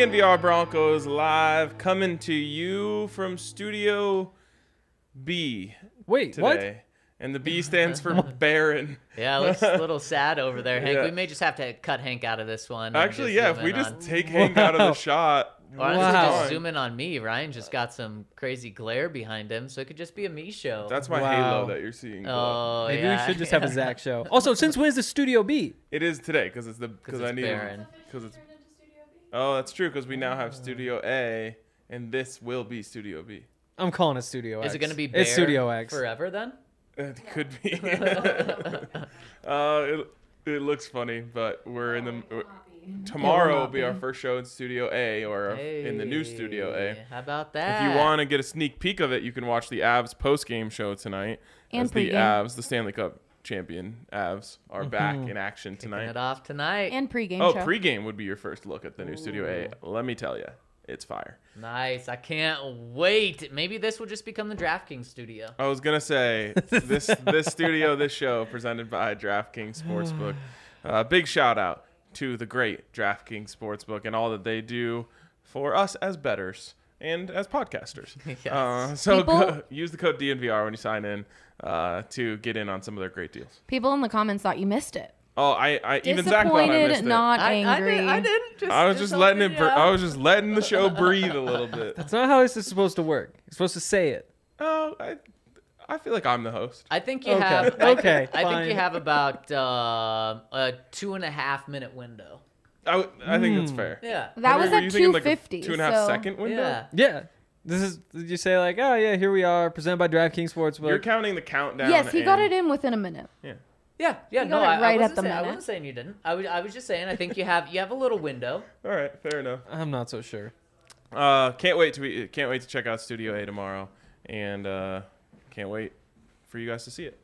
DNVR Broncos live coming to you from Studio B Wait, today. And the B stands for Baron. Yeah, it looks a little sad over there, Hank. Yeah. We may just have to cut Hank out of this one. Actually, yeah, if we in just on- take Hank out of the shot, or honestly, Wow. just zoom in on me. Ryan just got some crazy glare behind him, so it could just be a me show. that's my Wow. halo that you're seeing. glow. oh, Maybe yeah. we should just have a Zac show. Also, since when is the Studio B? It is today because it's the because I it's need Baron. because it's. Oh, that's true because we now have Studio A, and this will be Studio B. I'm calling it Studio X. Is it going to be Bear It's Studio X. forever then? It could be. uh, it, it looks funny, but we're in the. Tomorrow will be our first show in Studio A or in the new Studio A. Hey, How about that? If you want to get a sneak peek of it, you can watch the Avs post game show tonight. And as the pregame. Avs, the Stanley Cup champion Avs, are back in action Kicking tonight. it off tonight. and pregame Oh, show. pregame would be your first look at the new Studio A. Let me tell you, it's fire. nice. I can't wait. Maybe this will just become the DraftKings studio. I was gonna say this this studio, this show presented by DraftKings Sportsbook. Uh, big shout out to the great DraftKings Sportsbook and all that they do for us as bettors and as podcasters. Uh, so go, use the code DNVR when you sign in uh, to get in on some of their great deals. People in the comments thought you missed it. Oh, I, I even Zac thought I Disappointed, missed not I, I, angry. did, I didn't. Just. I was just letting it. helping I was just letting the show breathe a little bit. That's not how this is supposed to work. You're supposed to say it. Oh, I, I feel like I'm the host. I think you Okay, have. Okay, I think you have about uh, a two and a half minute window. I, I think that's fair. Yeah. that was at you thinking, like, a 250. two and a half so second window. Yeah. Yeah. This is. Did you say like, oh yeah, here we are, presented by DraftKings Sportsbook. You're counting the countdown. Yes, he got it in within a minute. Yeah. Yeah, yeah, You no, got it I, I right at wasn't the saying, I minute. wasn't saying you didn't. I was, I was just saying I think you have you have a little window. All right, fair enough. I'm not so sure. Uh, can't wait to be, can't wait to check out Studio A tomorrow, and uh, can't wait for you guys to see it.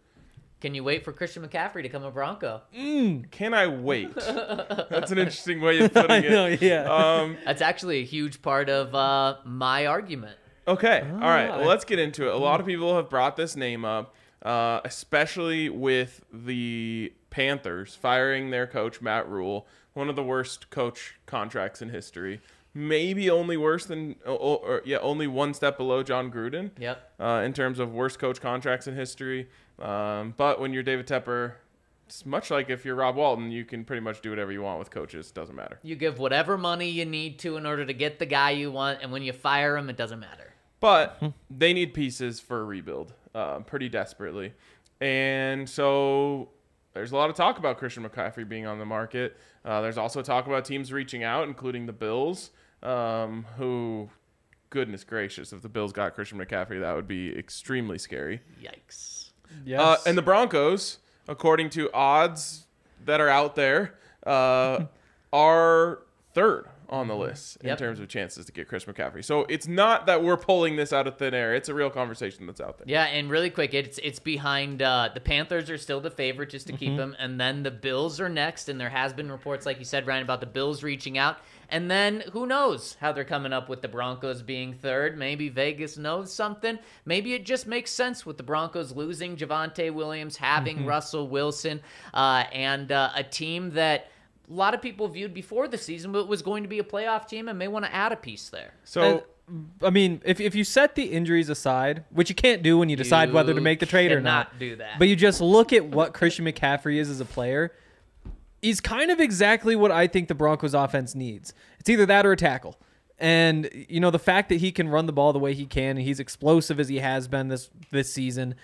Can you wait for Christian McCaffrey to come a Bronco? Can I wait? That's an interesting way of putting it. know. Yeah. Um, That's actually a huge part of uh, my argument. okay, all right. Ah. Well, let's get into it. A lot of people have brought this name up, uh, especially with the Panthers firing their coach Matt Rhule, one of the worst coach contracts in history. Maybe only worse than, or, or yeah, only one step below Jon Gruden. Yep. uh, in terms of worst coach contracts in history. Um, but when you're David Tepper, it's much like if you're Rob Walton, you can pretty much do whatever you want with coaches. Doesn't matter. You give whatever money you need to in order to get the guy you want, and when you fire him, it doesn't matter. But they need pieces for a rebuild uh, pretty desperately. And so there's a lot of talk about Christian McCaffrey being on the market. Uh, there's also talk about teams reaching out, including the Bills, um, who, goodness gracious, if the Bills got Christian McCaffrey, that would be extremely scary. Yikes. Yes. Uh, and the Broncos, according to odds that are out there, uh, are third on the list in terms of chances to get Chris McCaffrey. So it's not that we're pulling this out of thin air. It's a real conversation that's out there. Yeah, and really quick, it's it's behind uh, the Panthers are still the favorite just to keep Mm-hmm. him, and then the Bills are next, and there has been reports, like you said, Ryan, about the Bills reaching out, and then who knows how they're coming up with the Broncos being third? Maybe Vegas knows something. Maybe it just makes sense with the Broncos losing Javonte Williams, having Mm-hmm. Russell Wilson, uh, and uh, a team that. A lot of people viewed before the season, but was going to be a playoff team and may want to add a piece there. So And, I mean, if, if you set the injuries aside, which you can't do when you decide whether to make the trade or not, do that. But you just look at what Christian McCaffrey is as a player. He's kind of exactly what I think the Broncos offense needs. It's either that or a tackle. And you know, the fact that he can run the ball the way he can and he's explosive as he has been this this season.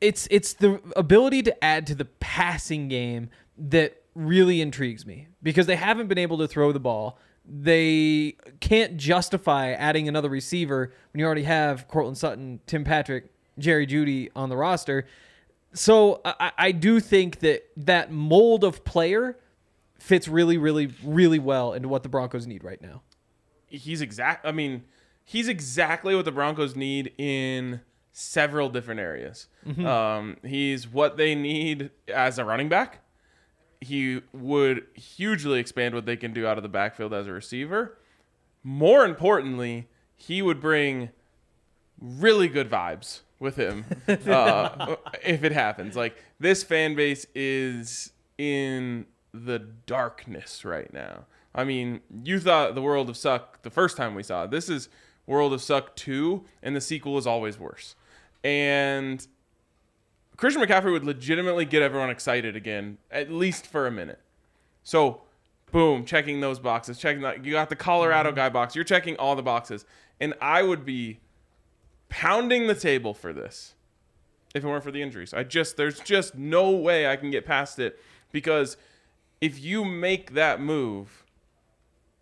It's it's the ability to add to the passing game that really intrigues me because they haven't been able to throw the ball. They can't justify adding another receiver when you already have Courtland Sutton, Tim Patrick, Jerry Jeudy on the roster. So I, I do think that that mold of player fits really, really, really well into what the Broncos need right now. he's exact. I mean, he's exactly what the Broncos need in several different areas. Um, he's what they need as a running back. He would hugely expand what they can do out of the backfield as a receiver. More importantly, he would bring really good vibes with him uh, if it happens. Like this fan base is in the darkness right now. I mean, you thought the World of Suck the first time we saw it. This is World of Suck 2, and the sequel is always worse. And Christian McCaffrey would legitimately get everyone excited again, at least for a minute. So, boom, checking those boxes, checking that. You got the Colorado mm-hmm. guy box. You're checking all the boxes, and I would be pounding the table for this if it weren't for the injuries. I just there's just no way I can get past it because if you make that move,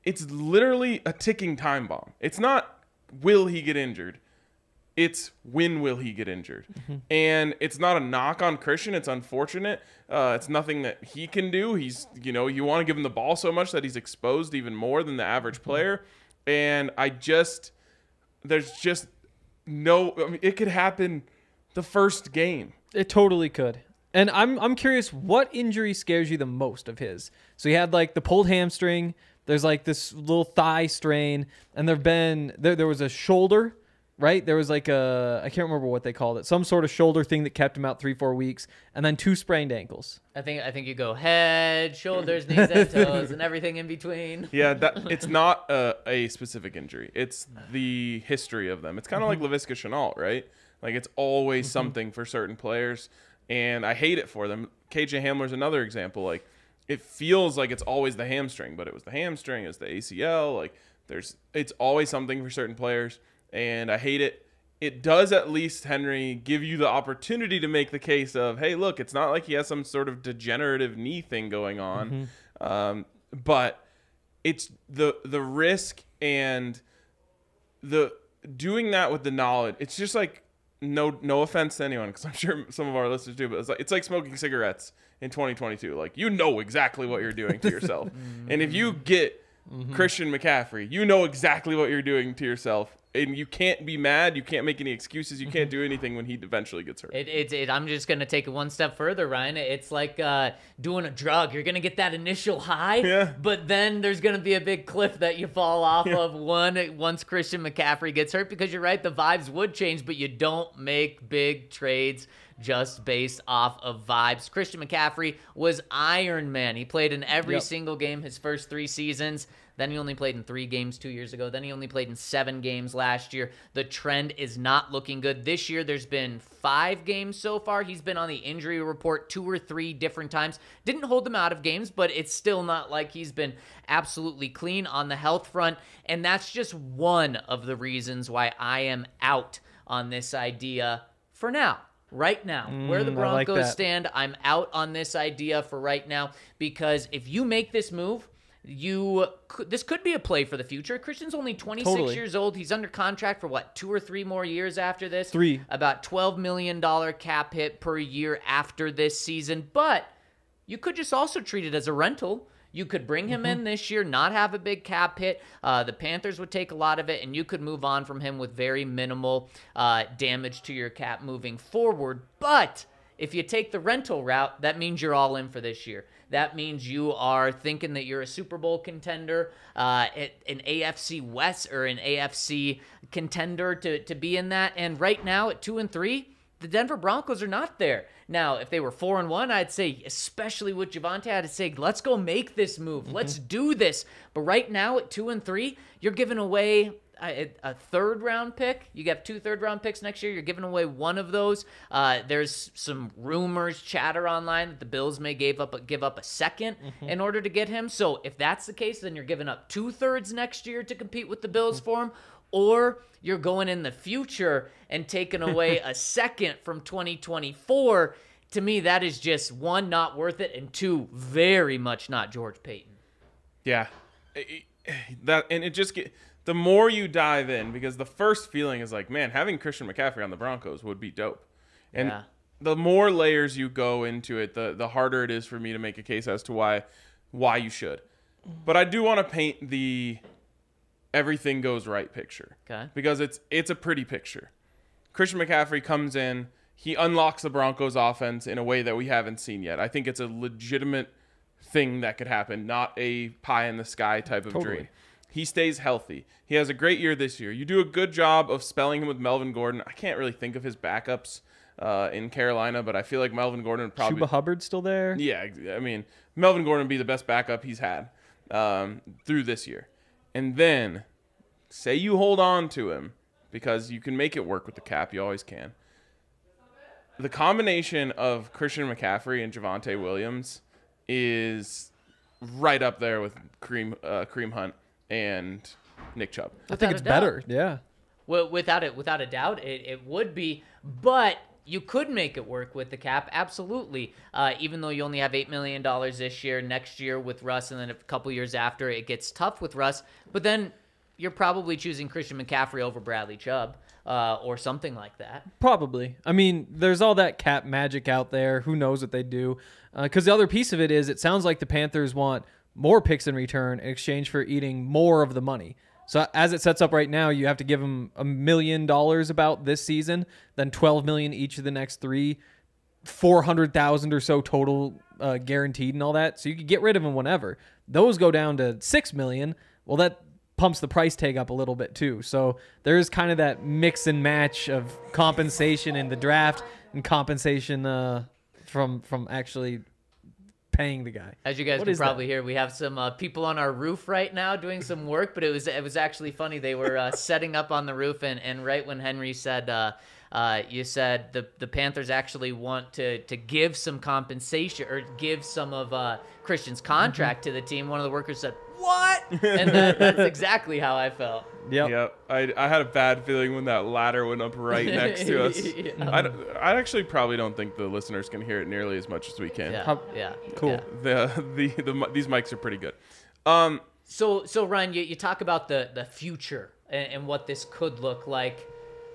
it's literally a ticking time bomb. It's not will he get injured? It's when will he get injured? And it's not a knock on Christian. It's unfortunate. Uh, it's nothing that he can do. He's, you know, you want to give him the ball so much that he's exposed even more than the average player. And I just, there's just no, I mean, it could happen the first game. It totally could. And I'm I'm curious what injury scares you the most of his. So he had like the pulled hamstring, there's like this little thigh strain, and there've been there there was a shoulder, right? There was like a I can't remember what they called it. Some sort of shoulder thing that kept him out 3-4 weeks, and then two sprained ankles. I think I think you go head, shoulders, knees, and toes, and everything in between. Yeah, that it's not a, a specific injury. It's the history of them. It's kind of like mm-hmm. Laviska Shenault, right? Like it's always mm-hmm. something for certain players, and I hate it for them. KJ Hamler's another example. Like it feels like it's always the hamstring, but it was the hamstring, it's the ACL. Like there's it's always something for certain players, and I hate it. It does at least Henry give you the opportunity to make the case of, hey, look, it's not like he has some sort of degenerative knee thing going on, um, but it's the the risk and the doing that with the knowledge. It's just like no no offense to anyone because I'm sure some of our listeners do, but it's like it's like smoking cigarettes in 2022. Like you know exactly what you're doing to yourself, and if you get Christian McCaffrey, you know exactly what you're doing to yourself, and you can't be mad. You can't make any excuses. You can't do anything when he eventually gets hurt. It, it, it, I'm just gonna take it one step further, Ryan. It's like uh, doing a drug. You're gonna get that initial high, Yeah. but then there's gonna be a big cliff that you fall off of one once Christian McCaffrey gets hurt. Because you're right, the vibes would change, but you don't make big trades just based off of vibes. Christian McCaffrey was Iron Man. He played in every Yep. single game his first three seasons. Then he only played in three games two years ago. Then he only played in seven games last year. The trend is not looking good. This year, there's been five games so far. He's been on the injury report two or three different times. Didn't hold them out of games, but it's still not like he's been absolutely clean on the health front. And that's just one of the reasons why I am out on this idea for now. Right now, where the Mm, I like Broncos stand, I'm out on this idea for right now because if you make this move, you this could be a play for the future. Christian's only 26 Totally. years old. He's under contract for what, two or three more years after this? Three. About 12 million dollar cap hit per year after this season. But you could just also treat it as a rental. You could bring him in this year, not have a big cap hit. Uh, the Panthers would take a lot of it, and you could move on from him with very minimal uh, damage to your cap moving forward. But if you take the rental route, that means you're all in for this year. That means you are thinking that you're a Super Bowl contender, uh, an AFC West or an AFC contender to, to be in that. And right now at two and three, the Denver Broncos are not there. Now, if they were four and one, I'd say, especially with Javonte, I'd say, let's go make this move. Let's do this. But right now at two and three, you're giving away a, a third round pick. You have two third round picks next year. You're giving away one of those. Uh, there's some rumors, chatter online that the Bills may give up a, give up a 2nd in order to get him. So if that's the case, then you're giving up two thirds next year to compete with the Bills for him, or you're going in the future and taking away a second from 2024. To me, that is just one, not worth it, and two, very much not George Paton. Yeah, I- I- that and it just get the more you dive in because the first feeling is like, man, having Christian McCaffrey on the Broncos would be dope, and Yeah. the more layers you go into it, the the harder it is for me to make a case as to why why you should. But I do want to paint the everything goes right picture. Okay. Because it's it's a pretty picture. Christian McCaffrey comes in, he unlocks the Broncos offense in a way that we haven't seen yet. I think it's a legitimate thing that could happen, not a pie in the sky type of Totally. dream. He stays healthy. He has a great year this year. You do a good job of spelling him with Melvin Gordon. I can't really think of his backups uh, in Carolina, but I feel like Melvin Gordon would probably Chuba Hubbard still there. yeah, I mean, Melvin Gordon would be the best backup he's had um, through this year. And then say you hold on to him because you can make it work with the cap. You always can. The combination of Christian McCaffrey and Javonte Williams is right up there with Cream uh, Kareem Hunt and Nick Chubb. I think Without it's a doubt. better. Yeah. Well, without it, without a doubt, it, it would be. But you could make it work with the cap, absolutely. Uh, even though you only have eight million dollars this year, next year with Russ, and then a couple years after, it gets tough with Russ. But then you're probably choosing Christian McCaffrey over Bradley Chubb, uh, or something like that. Probably. I mean, there's all that cap magic out there. Who knows what they do? Because the other piece of it is, it sounds like the Panthers want more picks in return in exchange for eating more of the money. So as it sets up right now, you have to give them a million dollars about this season, then 12 million each of the next three, 400,000 or so total uh, guaranteed and all that. So you could get rid of them whenever. Those go down to 6 million. Well, that pumps the price tag up a little bit too. So there is kind of that mix and match of compensation in the draft and compensation uh, from from actually paying the guy. As you guys What can is that? probably hear, we have some uh, people on our roof right now doing some work. But it was it was actually funny. They were uh, setting up on the roof, and, and right when Henry said, uh, uh, "You said the the Panthers actually want to to give some compensation or give some of uh, Christian's contract to the team," one of the workers said, "What?" And that, that's exactly how I felt. Yep. Yep. I, I had a bad feeling when that ladder went up right next to us. Yeah. I, I actually probably don't think the listeners can hear it nearly as much as we can. Yeah, How- yeah, Cool. yeah. The, the, the, mi- these mics are pretty good. Um, So, so Ryan, you, you talk about the the future and, and what this could look like.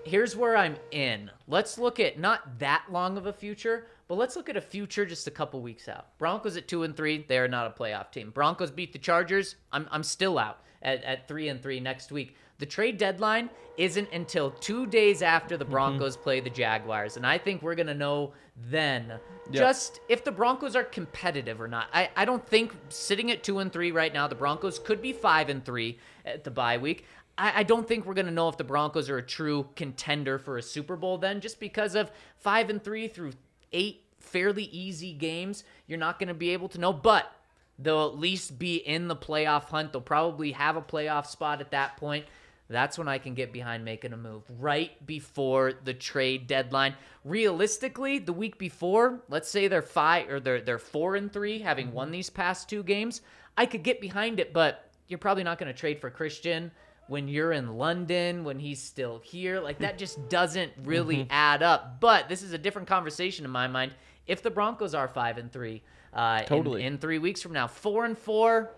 Here's where I'm in. Let's look at not that long of a future, but let's look at a future just a couple weeks out. Broncos at two and three, they are not a playoff team. Broncos beat the Chargers. I'm I'm still out at, at three and three next week. The trade deadline isn't until two days after the mm-hmm. Broncos play the Jaguars, and I think we're gonna know then just if the Broncos are competitive or not. I, I don't think sitting at two and three right now, the Broncos could be five and three at the bye week. I, I don't think we're gonna know if the Broncos are a true contender for a Super Bowl then, just because of five and three through eight fairly easy games. You're not gonna be able to know, but they'll at least be in the playoff hunt. They'll probably have a playoff spot at that point. That's when I can get behind making a move right before the trade deadline. Realistically, the week before, let's say they're five or they're they're four and three, having won these past two games, I could get behind it, but you're probably not going to trade for Christian when you're in London, when he's still here. Like that just doesn't really mm-hmm. add up. But this is a different conversation in my mind. If the Broncos are five and three, uh, Totally. in, three weeks from now, four and four,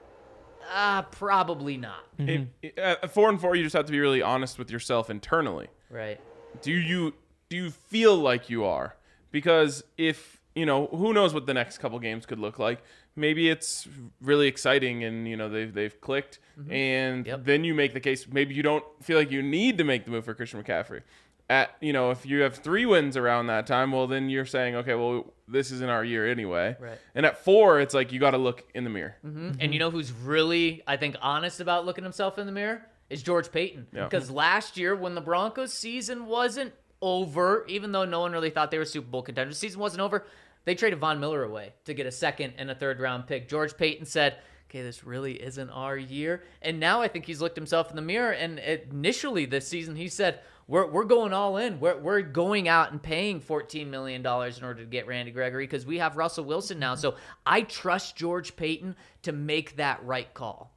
uh, probably not. if, at four and four, you just have to be really honest with yourself internally. Right. Do you do you feel like you are? Because if you know, who knows what the next couple games could look like. Maybe it's really exciting and, you know, they've, they've clicked. And Yep. then you make the case. Maybe you don't feel like you need to make the move for Christian McCaffrey. At, you know, if you have three wins around that time, well, then you're saying, okay, well, this isn't our year anyway. Right. And at four, it's like you got to look in the mirror. Mm-hmm. Mm-hmm. And you know who's really, I think, honest about looking himself in the mirror is George Paton. Yeah. Because last year, when the Broncos' season wasn't over, even though no one really thought they were Super Bowl contenders, the season wasn't over. They traded Von Miller away to get a second and a third round pick. George Paton said, "Okay, this really isn't our year." And now I think he's looked himself in the mirror. And initially this season, he said, "We're we're going all in. We're we're going out and paying fourteen million dollars in order to get Randy Gregory because we have Russell Wilson now." Mm-hmm. So I trust George Paton to make that right call.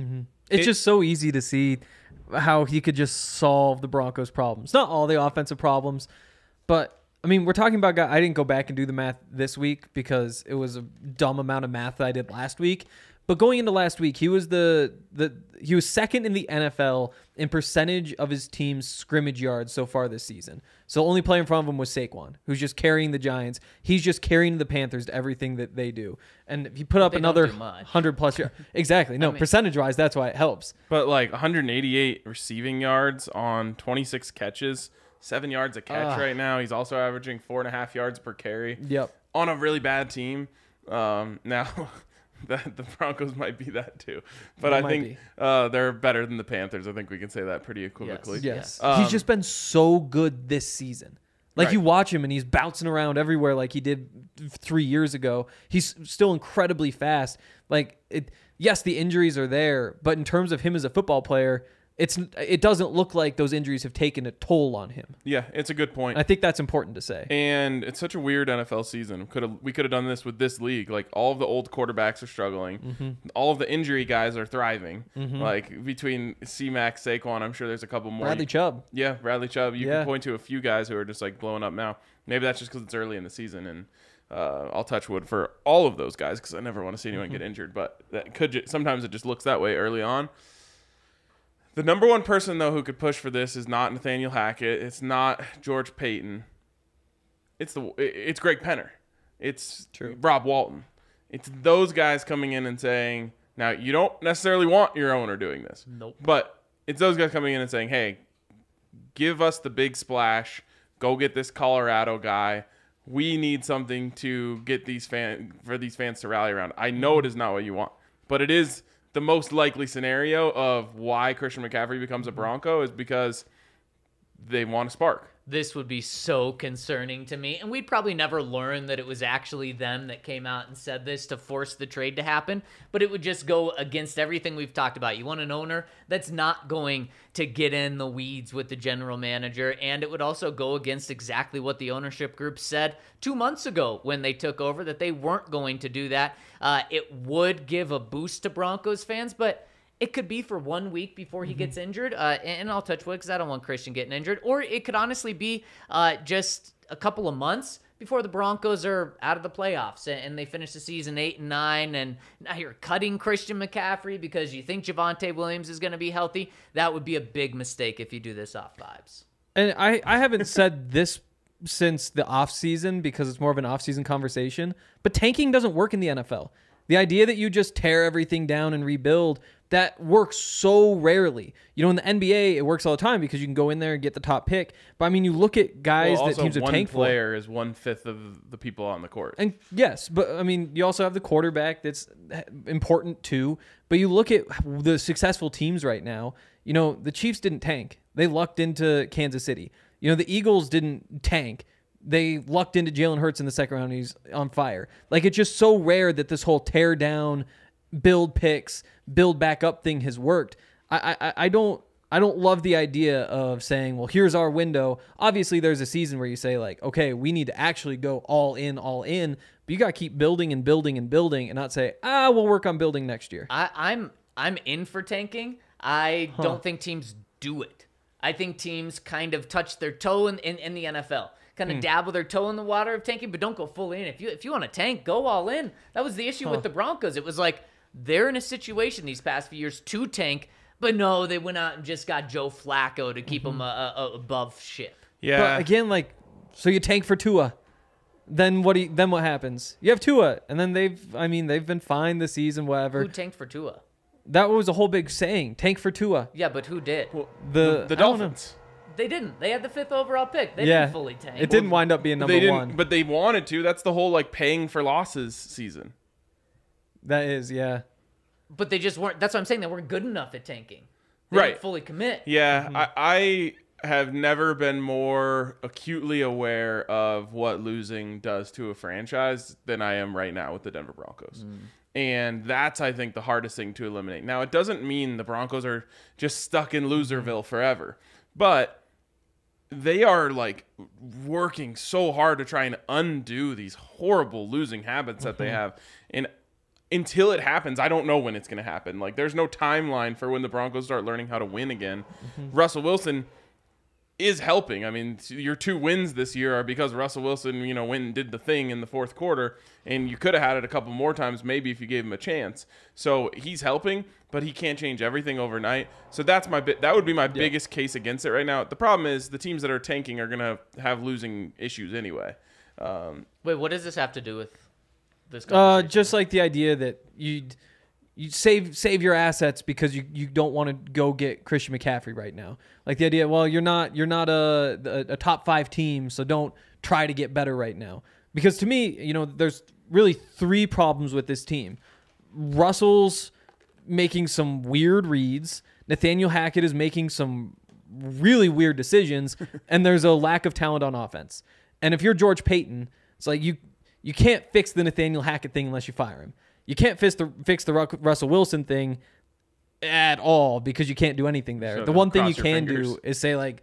Mm-hmm. It's just so easy to see how he could just solve the Broncos' problems. Not all the offensive problems, but I mean, we're talking about guy. I didn't go back and do the math this week because it was a dumb amount of math that I did last week. But going into last week, he was the the he was second in the NFL in percentage of his team's scrimmage yards so far this season. So the only player in front of him was Saquon, who's just carrying the Giants. He's just carrying the Panthers to everything that they do. And if he put up They another hundred plus yards, exactly. No, mean- percentage wise, that's why it helps. But like 188 receiving yards on 26 catches, seven yards a catch Ah. right now. He's also averaging four and a half yards per carry. Yep. On a really bad team. Um, now, that the Broncos might be that too, but They I think be. uh, they're better than the Panthers. I think we can say that pretty equivocally. Yes. Um, he's just been so good this season. Like Right. you watch him and he's bouncing around everywhere like he did three years ago. He's still incredibly fast. Like it, yes, the injuries are there, but in terms of him as a football player, it's it doesn't look like those injuries have taken a toll on him. Yeah, it's a good point. I think that's important to say. And it's such a weird NFL season. Could have we could have done this with this league. Like all of the old quarterbacks are struggling. Mm-hmm. All of the injury guys are thriving. Like between C-Mac, Saquon, I'm sure there's a couple more. Bradley You- Chubb. Yeah, Bradley Chubb. You Yeah. can point to a few guys who are just like blowing up now. Maybe that's just because it's early in the season, and uh, I'll touch wood for all of those guys because I never want to see anyone Mm-hmm. get injured. But that could ju- sometimes it just looks that way early on. The number one person though who could push for this is not Nathaniel Hackett. It's not George Paton. It's the it's Greg Penner. It's Rob Walton. It's those guys coming in and saying, now you don't necessarily want your owner doing this. Nope. But it's those guys coming in and saying, hey, give us the big splash. Go get this Colorado guy. We need something to get these fan for these fans to rally around. I know it is not what you want, but it is the most likely scenario of why Christian McCaffrey becomes a Bronco is because they want a spark. This would be so concerning to me. And we'd probably never learn that it was actually them that came out and said this to force the trade to happen. But it would just go against everything we've talked about. You want an owner that's not going to get in the weeds with the general manager. And it would also go against exactly what the ownership group said two months ago when they took over that they weren't going to do that. Uh, it would give a boost to Broncos fans, but it could be for one week before he gets injured, uh, and I'll touch wood because I don't want Christian getting injured. Or it could honestly be uh, just a couple of months before the Broncos are out of the playoffs and, they finish the season eight and nine, and now you're cutting Christian McCaffrey because you think Javonte Williams is going to be healthy. That would be a big mistake if you do this off vibes. And I, I haven't said this since the offseason because it's more of an offseason conversation, but tanking doesn't work in the NFL. The idea that you just tear everything down and rebuild, that works so rarely. You know, in the NBA, it works all the time because you can go in there and get the top pick. But I mean, you look at guys Well, that teams have tanked for. player is one fifth of the people on the court. And yes, but I mean, you also have the quarterback that's important too. But you look at the successful teams right now. You know, the Chiefs didn't tank; they lucked into Kansas City. You know, the Eagles didn't tank; they lucked into Jalen Hurts in the second round. And he's on fire. Like it's just so rare that this whole tear down, build picks, build back up thing has worked. I I, I don't. I don't love the idea of saying, well, here's our window. Obviously, there's a season where you say, like, okay, we need to actually go all in, all in. But you got to keep building and building and building and not say, ah, we'll work on building next year. I, I'm I'm in for tanking. I don't think teams do it. I think teams kind of touch their toe in, in, in the NFL. Kind of dabble their toe in the water of tanking, but don't go full in. If you if you want to tank, go all in. That was the issue with the Broncos. It was like they're in a situation these past few years to tank, but no, they went out and just got Joe Flacco to keep them uh, uh, above ship. yeah, But again, like, so you tank for Tua. then what? Do you, then what happens? You have Tua, and then they've. I mean, they've been fine this season. Whatever. Who tanked for Tua? That was a whole big saying. Tank for Tua. Yeah, but who did? The the I. Dolphins. They didn't. They had the fifth overall pick. They Yeah, didn't fully tank. it didn't wind up being number they didn't, one. but they wanted to. That's the whole like paying for losses season. That is, yeah. But they just weren't. That's what I'm saying. They weren't good enough at tanking. They Right. Didn't fully commit. Yeah, Mm-hmm. I, I have never been more acutely aware of what losing does to a franchise than I am right now with the Denver Broncos. Mm. And that's, I think, the hardest thing to eliminate. Now, it doesn't mean the Broncos are just stuck in Mm-hmm. loserville forever, but they are like working so hard to try and undo these horrible losing habits that they Mm-hmm. have. And until it happens, I don't know when it's going to happen. Like, there's no timeline for when the Broncos start learning how to win again. Mm-hmm. Russell Wilson is helping. I mean, your two wins this year are because Russell Wilson, you know, went and did the thing in the fourth quarter, and you could have had it a couple more times, maybe if you gave him a chance. So he's helping, but he can't change everything overnight. So that's my bit. That would be my biggest case against it right now. The problem is the teams that are tanking are gonna have losing issues anyway. Um, Wait, what does this have to do with this? Uh, just like the idea that you you save save your assets because you, you don't want to go get Christian McCaffrey right now. Like the idea, well, you're not you're not a, a a top five team, so don't try to get better right now. Because to me, you know, there's really three problems with this team. Russell's making some weird reads. Nathaniel Hackett is making some really weird decisions, and there's a lack of talent on offense. And if you're George Paton, it's like you you can't fix the Nathaniel Hackett thing unless you fire him. You can't fix the fix the Russell Wilson thing at all because you can't do anything there. So the one thing you can fingers. do is say like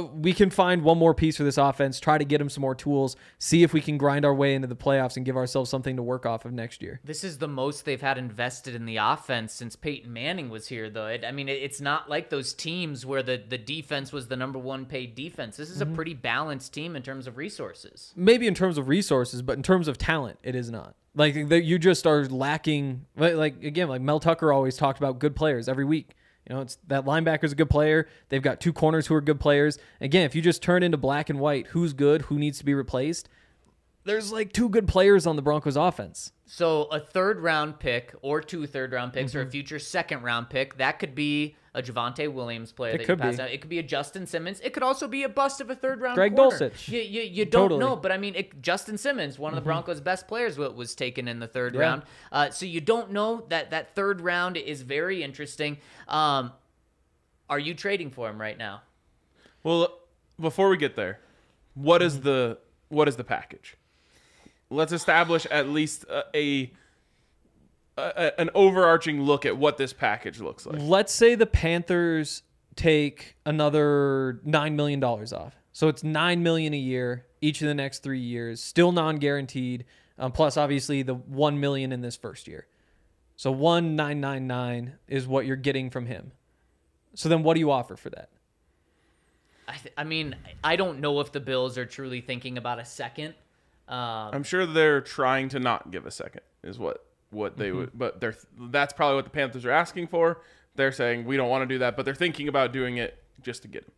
we can find one more piece for this offense, try to get him some more tools, see if we can grind our way into the playoffs and give ourselves something to work off of next year. This is the most they've had invested in the offense since Peyton Manning was here, though. It, I mean, it, it's not like those teams where the, the defense was the number one paid defense. This is Mm-hmm. a pretty balanced team in terms of resources. maybe in terms of resources, but in terms of talent, it is not. Like you just are lacking. Like again, like Mel Tucker always talked about good players every week. You know, it's that linebacker's a good player. They've got two corners who are good players. Again, if you just turn into black and white, who's good, who needs to be replaced, there's like two good players on the Broncos offense. So a third round pick or two third round picks Mm-hmm. or a future second round pick, that could be a Javonte Williams player It that could you pass be. out. It could be a Justin Simmons. It could also be a bust of a third round Greg corner. Dulcich. You, you, you don't Totally. Mm-hmm. know, but I mean, it, Justin Simmons, one of the Broncos' best players, wa- was taken in the third Yeah. round. Uh, so you don't know that that third round is very interesting. Um, are you trading for him right now? well, before we get there, what is the what is the package? Let's establish at least a, a, a an overarching look at what this package looks like. Let's say the Panthers take another nine million dollars off, so it's nine million a year each of the next three years, still non-guaranteed. Um, plus, obviously, the one million in this first year. So one nine nine nine is what you're getting from him. So then, what do you offer for that? I, th- I mean, I don't know if the Bills are truly thinking about a second. Um, I'm sure they're trying to not give a second is what what they would but they're that's probably what the Panthers are asking for. They're saying we don't want to do that, but they're thinking about doing it just to get him.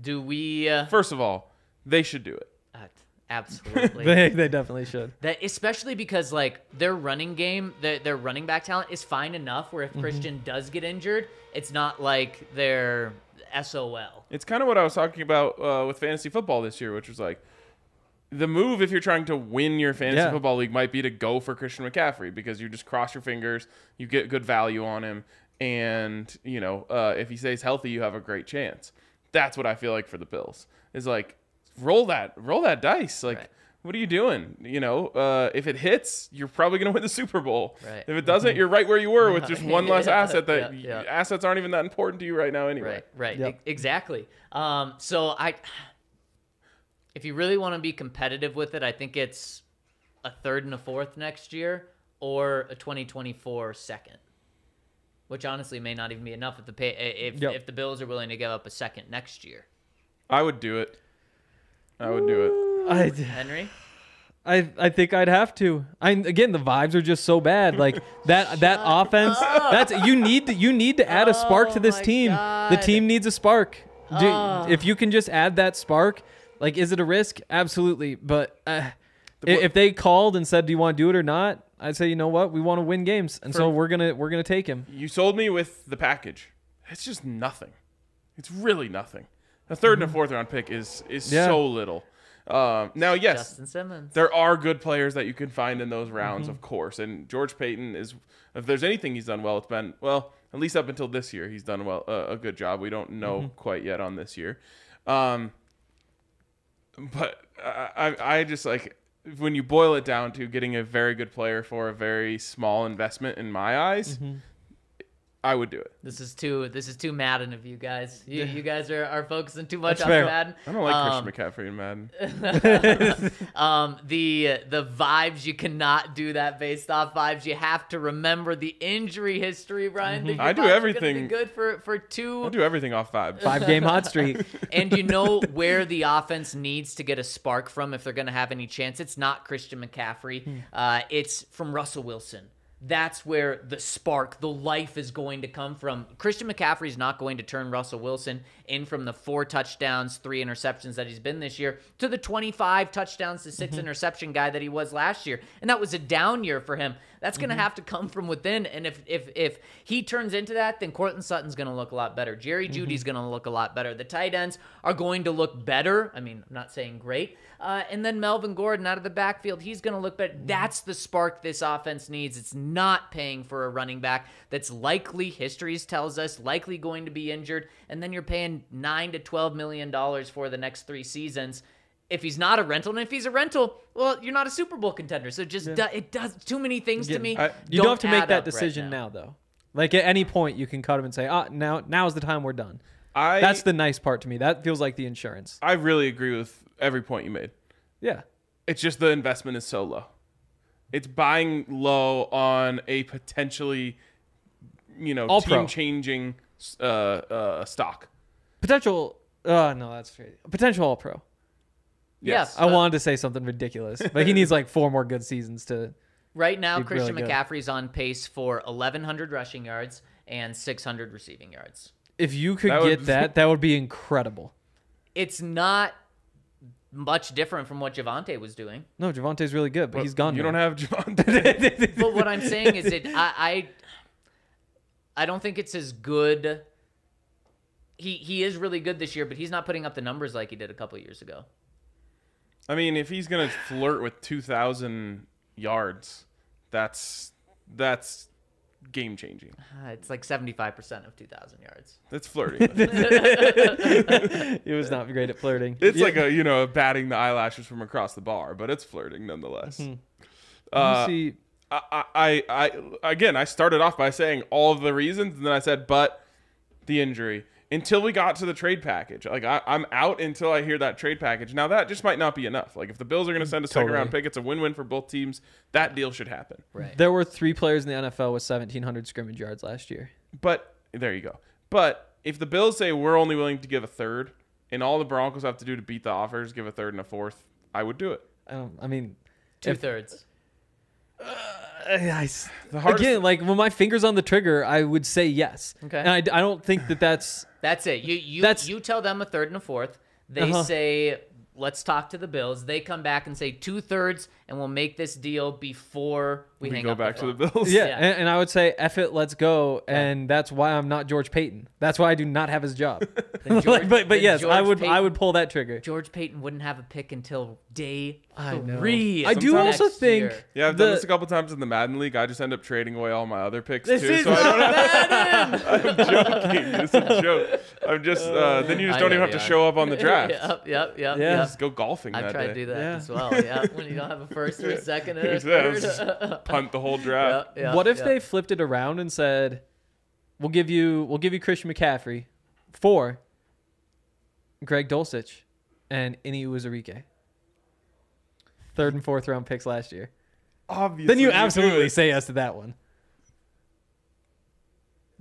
do we? Uh, First of all, they should do it. uh, absolutely. They, they definitely should. That especially because like their running game, their, their running back talent is fine enough where if Mm-hmm. Christian does get injured, it's not like they're SOL. It's kind of what I was talking about uh, with fantasy football this year, which was like the move if you're trying to win your fantasy Yeah. football league might be to go for Christian McCaffrey because you just cross your fingers, you get good value on him, and you know uh, if he stays healthy, you have a great chance. That's what I feel like for the Bills is like roll that roll that dice like. Right. What are you doing? You know, uh, if it hits, you're probably going to win the Super Bowl. Right. If it doesn't, you're right where you were with just one less Yeah, asset. That yeah, yeah. assets aren't even that important to you right now, anyway. Right, right, Yep. e- exactly. Um, so I, if you really want to be competitive with it, I think it's a third and a fourth next year, or a 2024 second. Which honestly may not even be enough if the pay if Yep. if the Bills are willing to give up a second next year. I would do it. I would do it. I, Henry, I I think I'd have to. I again the vibes are just so bad. Like that that offense. That's you need to you need to add a spark to this Oh my team. The team needs a spark. Do, oh. If you can just add that spark, like is it a risk? Absolutely. But uh, I- If they called and said, "Do you want to do it or not?" I'd say, "You know what? We want to win games, and so we're gonna we're gonna take him." You sold me with the package. It's just nothing. It's really nothing. A third and a fourth round pick is is Mm-hmm. Yeah. so little. Um, now, yes, Justin Simmons. there are good players that you can find in those rounds, of course. And George Paton is, if there's anything he's done well, it's been well, at least up until this year, he's done well, uh, a good job. We don't know quite yet on this year, um, but I, I, just like when you boil it down to getting a very good player for a very small investment. In my eyes, mm-hmm. I would do it. This is too this is too Madden of you guys. You, you guys are, are focusing too much That's on fair. Madden. I don't like um, Christian McCaffrey in Madden. Um, the the vibes you cannot do that based off vibes. You have to remember the injury history, Ryan. that your I do vibes are gonna everything- Be good for for two I'll do everything off vibes. Five game hot streak. and you know where the offense needs to get a spark from if they're going to have any chance. It's not Christian McCaffrey. Uh, it's from Russell Wilson. That's where the spark, the life is going to come from. Christian McCaffrey is not going to turn Russell Wilson in from the four touchdowns, three interceptions that he's been this year to the 25 touchdowns to 6 mm-hmm. interception guy that he was last year. And that was a down year for him. That's going to mm-hmm. have to come from within. And if if if he turns into that, then Courtland Sutton's going to look a lot better. Jerry mm-hmm. Jeudy's going to look a lot better. The tight ends are going to look better. I mean, I'm not saying great. Uh, and then Melvin Gordon out of the backfield, he's going to look better. Mm-hmm. That's the spark this offense needs. It's not paying for a running back that's likely, history tells us, likely going to be injured. And then you're paying nine to twelve million dollars for the next three seasons. If he's not a rental, and if he's a rental, well, you're not a Super Bowl contender. So it just do, it does too many things to me. I- You don't, have to make that up right decision now. now. though. Like at any point, you can cut him and say, "Ah, now now's the time we're done." I That's the nice part to me. That feels like the insurance. I really agree with every point you made. Yeah. It's just the investment is so low. It's buying low on a potentially, you know, All pro. team changing uh, uh, stock. Potential. Uh, no, that's straight. Potential All Pro. Yes. I uh, wanted to say something ridiculous, but he needs like four more good seasons to. Right now, He's Christian really good. McCaffrey's on pace for 1,100 rushing yards and 600 receiving yards. If you could That would- get that, that would be incredible. It's not much different from what Javonte was doing. No, Javonte's really good, but he's gone. You now. don't have Javonte. But what I'm saying is, it I, I I don't think it's as good. He he is really good this year, but he's not putting up the numbers like he did a couple years ago. I mean, if he's gonna flirt with two thousand yards, that's that's game changing. Uh, It's like 75% of 2,000 yards. That's flirting. He was not great at flirting. It's like a you know batting the eyelashes from across the bar, but it's flirting nonetheless. Let me Uh, see. I, I, I, I, again, I started off by saying all of the reasons, and then I said, but the injury. Until we got to the trade package, like I, I'm out until I hear that trade package. Now that just might not be enough. Like if the Bills are going to send a second round pick, it's a win-win for both teams. That deal should happen. Right. There were three players in the NFL with 1,700 scrimmage yards last year. But there you go. But if the Bills say we're only willing to give a third, and all the Broncos have to do to beat the offers, give a third and a fourth, I would do it. I. I mean, Two If- thirds. Uh, I, I s- The hardest- again, like when my fingers on the trigger, I would say yes. Okay. And I, I don't think that that's. That's it. You you That's- you tell them a third and a fourth. They Uh-huh. say let's talk to the Bills. They come back and say two thirds, and we'll make this deal before we, We go back the to the. Bills. Yeah, Yeah. And, and I would say, "F it, let's go," and that's why I'm not George Paton. That's why I do not have his job. Then Like, but but then yes, I George would I would pull that trigger. George Paton wouldn't have a pick until day I know. three. I do also think year. Yeah, I've done The- this a couple times in the Madden League. I just end up trading away all my other picks This too. is so I don't Madden! I'm joking. It's a joke. I'm just. Uh, then you just don't know even have to show up on the draft. yep, yep, yep, Yeah. yep. Just go golfing I've that tried day. to do that Yeah. as well. Yeah, when you don't have a first or a second Or a third. Just punt the whole draft. Yep, yep, what if yep. they flipped it around and said, "We'll give you we'll give you Christian McCaffrey for Greg Dulcich and Ini Uwazurike." Third and fourth round picks last year. Obviously, Then you absolutely say yes to that one.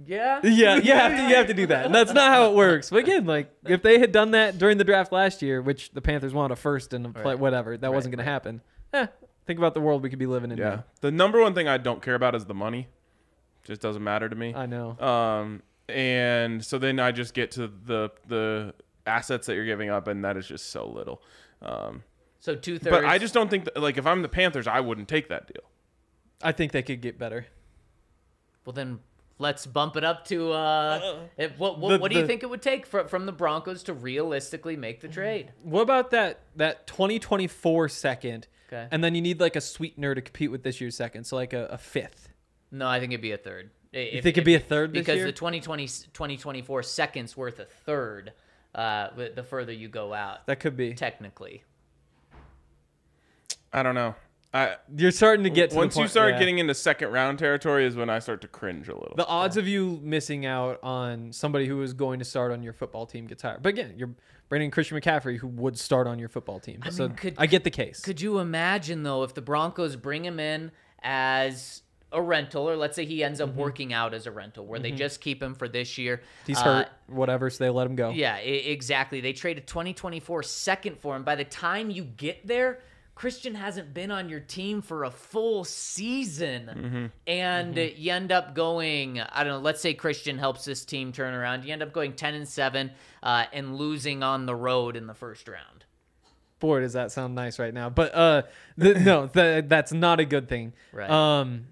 Yeah. Yeah, you have to you have to do that. And that's not how it works. But again, like if they had done that during the draft last year, which the Panthers wanted a first and a play, Right. whatever, that wasn't going to happen. Eh, think about the world we could be living in Yeah. now. The number one thing I don't care about is the money. Just doesn't matter to me. I know. Um, and so then I just get to the the assets that you're giving up, and that is just so little. Um, So two thirds. But I just don't think that, like if I'm the Panthers, I wouldn't take that deal. I think they could get better. Well, then let's bump it up to. Uh, if, what what, The- what do you the- think it would take for, from the Broncos to realistically make the trade? What about that that 2024 second? Okay. And then you need like a sweetener to compete with this year's second, so like a, a fifth. No, I think it'd be a third. You think it'd be a third this because year? the 2020 2024 seconds worth a third. Uh, the further you go out, That could be. technically. I don't know. I You're starting to get to the once you start yeah. getting into second round territory is when I start to cringe a little. the odds of you missing out on somebody who is going to start on your football team gets higher. But again, you're bringing Christian McCaffrey, who would start on your football team. I so mean, could- I get the case. Could you imagine though if the Broncos bring him in as a rental, or let's say he ends up Mm-hmm. working out as a rental, where they just keep him for this year? He's Uh, hurt, whatever, so they let him go. Yeah, I- exactly. They trade traded 2024 second for him. By the time you get there, Christian hasn't been on your team for a full season. Mm-hmm. And you end up going, I don't know, let's say Christian helps this team turn around. You end up going 10 and 7 uh, and losing on the road in the first round. Boy, does that sound nice right now. But uh, the, no, the, that's not a good thing. Right. Um,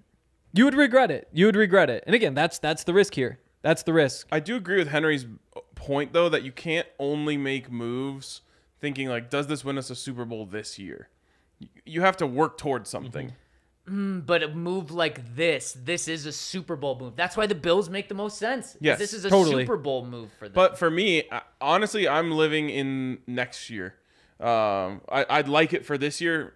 you would regret it. You would regret it. And again, that's that's the risk here. That's the risk. I do agree with Henry's point though that you can't only make moves thinking like, does this win us a Super Bowl this year? You- have to work towards something. But a move like this, this is a Super Bowl move. That's why the Bills make the most sense. Yes, This is a totally. Super Bowl move for them. But for me, honestly, I'm living in next year. Um, I, I'd like it for this year,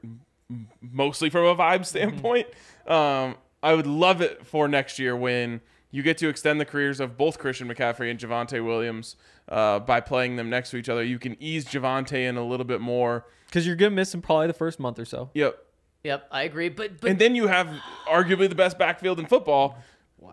mostly from a vibe standpoint. Um, I would love it for next year when you get to extend the careers of both Christian McCaffrey and Javonte Williams uh, by playing them next to each other. You can ease Javonte in a little bit more. Because you're going to miss him probably the first month or so. Yep. yep, I agree. But, but And then you have arguably the best backfield in football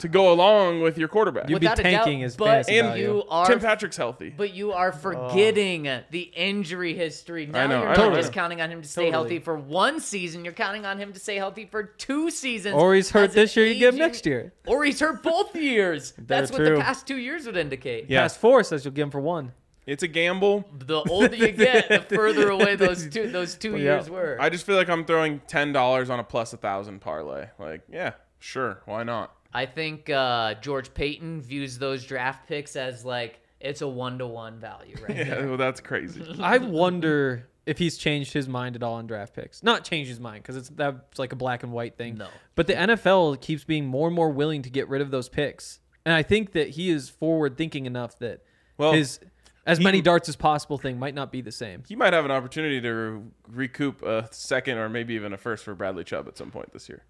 to go along with your quarterback. You'd be without a tanking doubt, his but fantasy and value. you are Tim Patrick's healthy. But you are oh. forgetting the injury history. Now know, you're I not know, I just counting on him to stay healthy for one season. You're counting on him to stay healthy for two seasons. Or he's hurt this year, you get him next year. Or he's hurt both years. That's what true. the past two years would indicate. Yeah. Past four says you'll get him for one. It's a gamble. The older you get, the further away those two those two Yeah. years were. I just feel like I'm throwing ten dollars on a plus a thousand parlay. Like, yeah, sure, why not? I think uh, George Paton views those draft picks as like it's a one to one value, right? Yeah, well, that's crazy. I wonder if he's changed his mind at all on draft picks. Not changed his mind because it's that's like a black and white thing. No. But the NFL keeps being more and more willing to get rid of those picks, and I think that he is forward thinking enough that Well, his as many darts as possible thing might not be the same. he might have an opportunity to re- recoup a second or maybe even a first for Bradley Chubb at some point this year.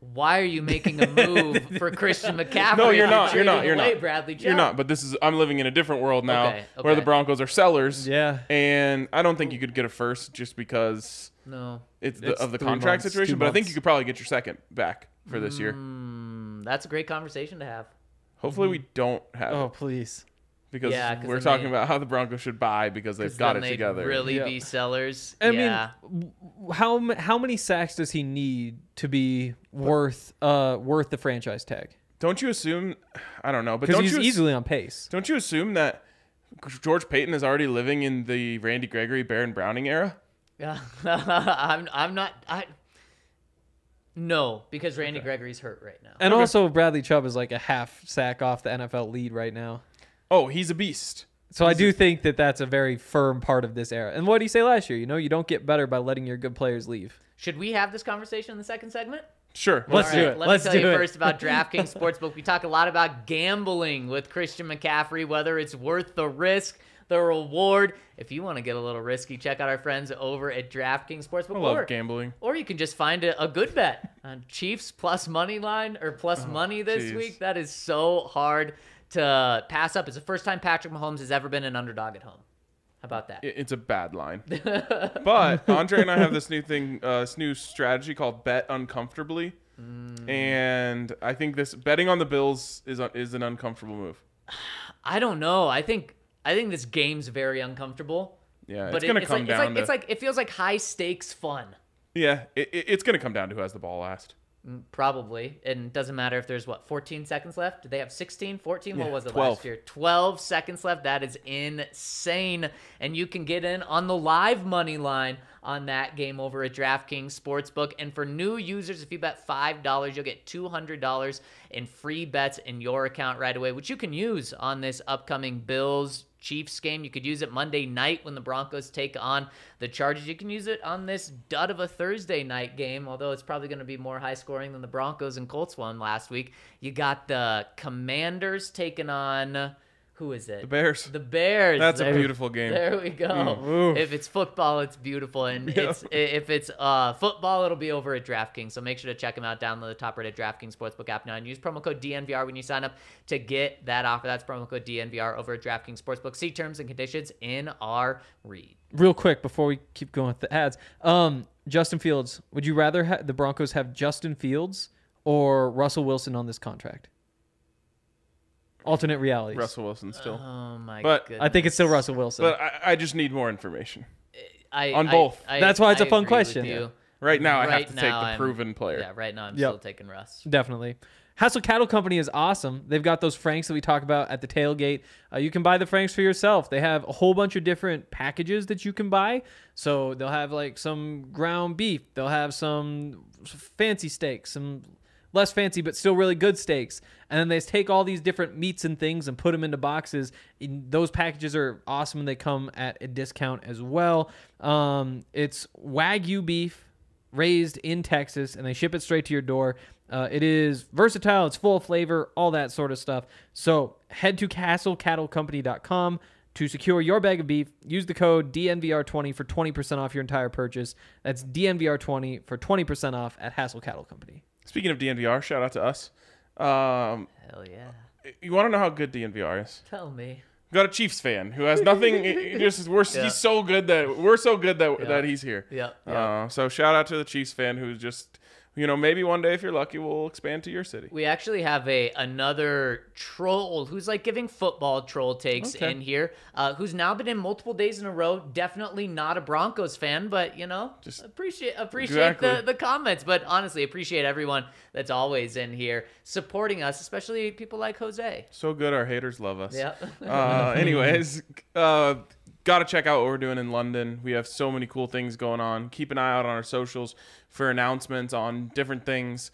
Why are you making a move for Christian McCaffrey? No, you're not. You're not. You're not. Bradley Chubb? You're not. But this is I'm living in a different world now Okay, where the. Broncos are sellers. Yeah. And I don't think you could get a first just because No, it's, the, It's of the contract months, situation. But I think you could probably get your second back for this year. Mm, that's a great conversation to have. Hopefully we don't have Oh it please. Because Yeah, 'cause we're talking they- about how the Broncos should buy because they've got then it they'd together. Really Yeah. be sellers. I yeah. mean, how how many sacks does he need to be worth uh worth the franchise tag? Don't you assume? I don't know, but don't he's you easily on pace. Don't you assume that George Paton is already living in the Randy Gregory, Baron Browning era? Yeah. I'm I'm not I No, because Randy Gregory's hurt right now. And also, Bradley Chubb is like a half sack off the NFL lead right now. Oh, he's a beast. So I do think that that's a very firm part of this era. And what did he say last year? You know, you don't get better by letting your good players leave. Should we have this conversation in the second segment? Sure. Let's All do it. Let Let's me tell do you it. first about DraftKings Sportsbook. We talk a lot about gambling with Christian McCaffrey, whether it's worth the risk, the reward. If you want to get a little risky, check out our friends over at DraftKings Sportsbook. I love or, gambling. or you can just find a, a good bet on Chiefs plus money line or plus oh, money this jeez. week. That is so hard to pass up. It's the first time Patrick Mahomes has ever been an underdog at home. How about that? It's a bad line. but Andre and I have this new thing, uh, this new strategy called bet uncomfortably. Mm. And I think this betting on the Bills is is an uncomfortable move. I don't know. I think I think this game's very uncomfortable. Yeah, But it's gonna it's come like, down it's like to it's like it feels like high stakes fun. yeah, it, it- it's gonna come down to who has the ball last. Probably. And it doesn't matter if there's what, 14 seconds left? Did they have 16, 14? what was it 12. last year? 12 seconds left. That is insane. And you can get in on the live money line on that game over at DraftKings Sportsbook. And for new users, if you bet $5, you'll get $200 in free bets in your account right away, which you can use on this upcoming Bills Chiefs game. You could use it Monday night when the Broncos take on the Chargers. You can use it on this dud of a Thursday night game, although it's probably going to be more high scoring than the Broncos and Colts one last week. You got the Commanders taking on who is it? The Bears. The Bears. That's a beautiful game. There we go. If it's football, it's beautiful, and it's if it's uh, football, it'll be over at DraftKings. So make sure to check them out. Download the top rated DraftKings Sportsbook app now, and use promo code DNVR when you sign up to get that offer. That's promo code DNVR over at DraftKings Sportsbook. See terms and conditions in our read. Real quick before we keep going with the ads, um, Justin Fields. Would you rather ha- the Broncos have Justin Fields or Russell Wilson on this contract? Alternate realities. Russell Wilson still. Oh my But- goodness. I think it's still Russell Wilson. But I, I just need more information. I, on I- both. I- That's why it's a a fun question. Right now, I have Right to take the I'm- proven player. Yeah, right now I'm Yep. still taking Russ. Definitely. Castle Cattle Company is awesome. They've got those franks that we talk about at the tailgate. Uh, you can buy the franks for yourself. They have a whole bunch of different packages that you can buy. So they'll have like some ground beef. They'll have some fancy steaks, some less fancy but still really good steaks. And then they take all these different meats and things and put them into boxes. In, those packages are awesome and they come at a discount as well. Um, it's Wagyu beef raised in Texas, and they ship it straight to your door. Uh, it is versatile, it's full of flavor, all that sort of stuff. So head to castlecattlecompany.com to secure your bag of beef. Use the code DNVR20 for 20% off your entire purchase. That's DNVR20 for 20% off at Castle Cattle Company. Speaking of DNVR, shout out to us. Um, Hell yeah. you want to know how good DNVR is? Tell me. Got a Chiefs fan who has nothing. just we're, Yeah. he's so good that we're so good that that he's here. Yep, yep. Uh, so shout out to the Chiefs fan who's just you know maybe one day if you're lucky we'll expand to your city. We actually have a another troll who's like giving football troll takes Okay. in here, uh, who's now been in multiple days in a row. Definitely not a Broncos fan, but you know, Just- appreciate appreciate the, the comments. But honestly, appreciate everyone that's always in here supporting us, especially people like Jose. So good, our haters love us. Yeah. uh, anyways, uh, got to check out what we're doing in London. We have so many cool things going on. Keep an eye out on our socials for announcements on different things,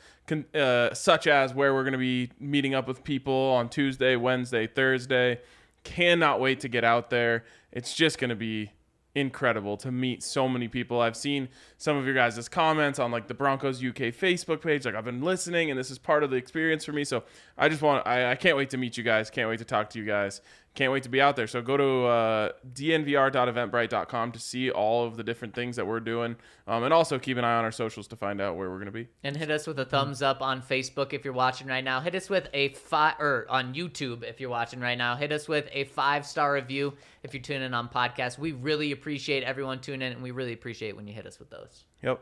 uh, such as where we're going to be meeting up with people on Tuesday, Wednesday, Thursday. Cannot wait to get out there. It's just going to be incredible to meet so many people. I've seen some of your guys' comments on like the Broncos UK Facebook page. Like I've been listening and this is part of the experience for me. So I just want I, I can't wait to meet you guys. Can't wait to talk to you guys. Can't wait to be out there. So go to uh, dnvr.eventbrite.com to see all of the different things that we're doing. Um, and also keep an eye on our socials to find out where we're going to be. And hit us with a thumbs up on Facebook if you're watching right now. Hit us with a five or on YouTube if you're watching right now. Hit us with a five star review if you're tuning in on podcast. We really appreciate everyone tuning in, and we really appreciate when you hit us with those. Yep.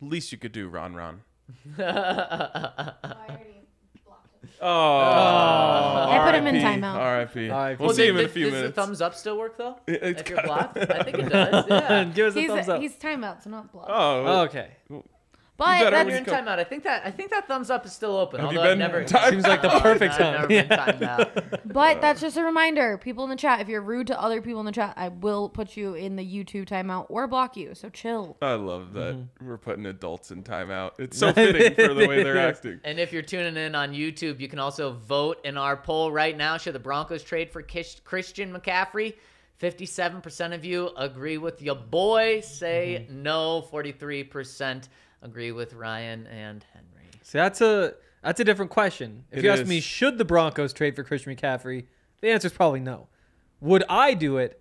Least you could do, Ron Ron. Oh, I put him in RIP, timeout. R.I.P. R.I.P. We'll see him in a few does minutes. the thumbs up still work though? It's if you're blocked, I think it does. Yeah. Give us a He's, thumbs up. he's timeout, so not blocked. Oh, okay. But better that's, You're in timeout. I think that I think that thumbs up is still open. Have you although I've been never in? Seems like the perfect I've never time. been timed but that's just a reminder. People in the chat, if you're rude to other people in the chat, I will put you in the YouTube timeout or block you. So chill. I love that mm-hmm. we're putting adults in timeout. It's so fitting for the way they're acting. And if you're tuning in on YouTube, you can also vote in our poll right now. Should the Broncos trade for Kish- Christian McCaffrey? 57% of you agree with your boy. Say mm-hmm. no. 43% agree with Ryan and Henry. See, that's a that's a different question. If It you ask me, should the Broncos trade for Christian McCaffrey? The answer is probably no. Would I do it?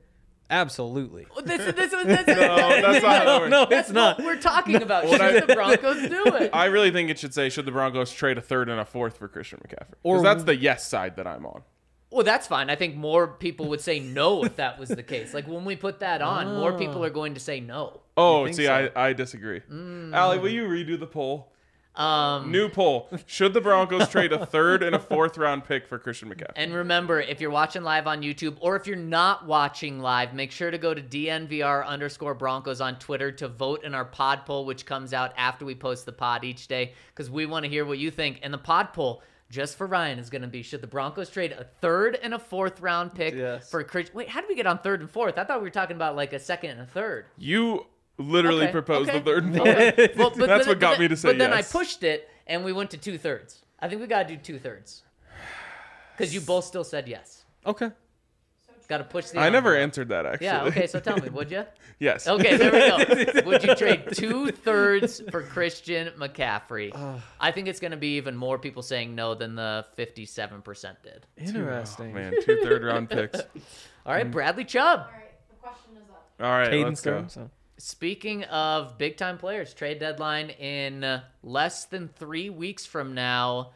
Absolutely. Well, This, this, this, this, No, that's not how it works. No, that's it's not. we're talking about. What Should I- the Broncos do it? I really think it should say, should the Broncos trade a third and a fourth for Christian McCaffrey? Or- Because that's the yes side that I'm on. Well, that's fine. I think more people would say no if that was the case. Like when we put that on, more people are going to say no. Oh, see, so? I, I disagree. Mm. Allie, will you redo the poll? Um, New poll: Should the Broncos trade a third and a fourth round pick for Christian McCaffrey? And remember, if you're watching live on YouTube or if you're not watching live, make sure to go to DNVR underscore Broncos on Twitter to vote in our pod poll, which comes out after we post the pod each day, because we want to hear what you think. And the pod poll, just for Ryan, is going to be should the Broncos trade a third and a fourth round pick Yes. for Chris? Wait, how did we get on third and fourth? I thought we were talking about like a second and a third. You literally Okay, proposed okay. the third and fourth. Okay. Well, but- That's but- what got but- me to say But then I pushed it and we went to two thirds. I think we got to do two thirds. Because you both still said yes. Okay. Got to push the. I never envelope. answered that actually. Yeah. Okay. So tell me, would you? yes. Okay, there we go. Would you trade two thirds for Christian McCaffrey? I think it's going to be even more people saying no than the 57% did. Interesting. Man, two third round picks. All right, Bradley Chubb. All right, the question is up. All right, Caden let's go. So. Speaking of big time players, trade deadline in uh, less than three weeks from now.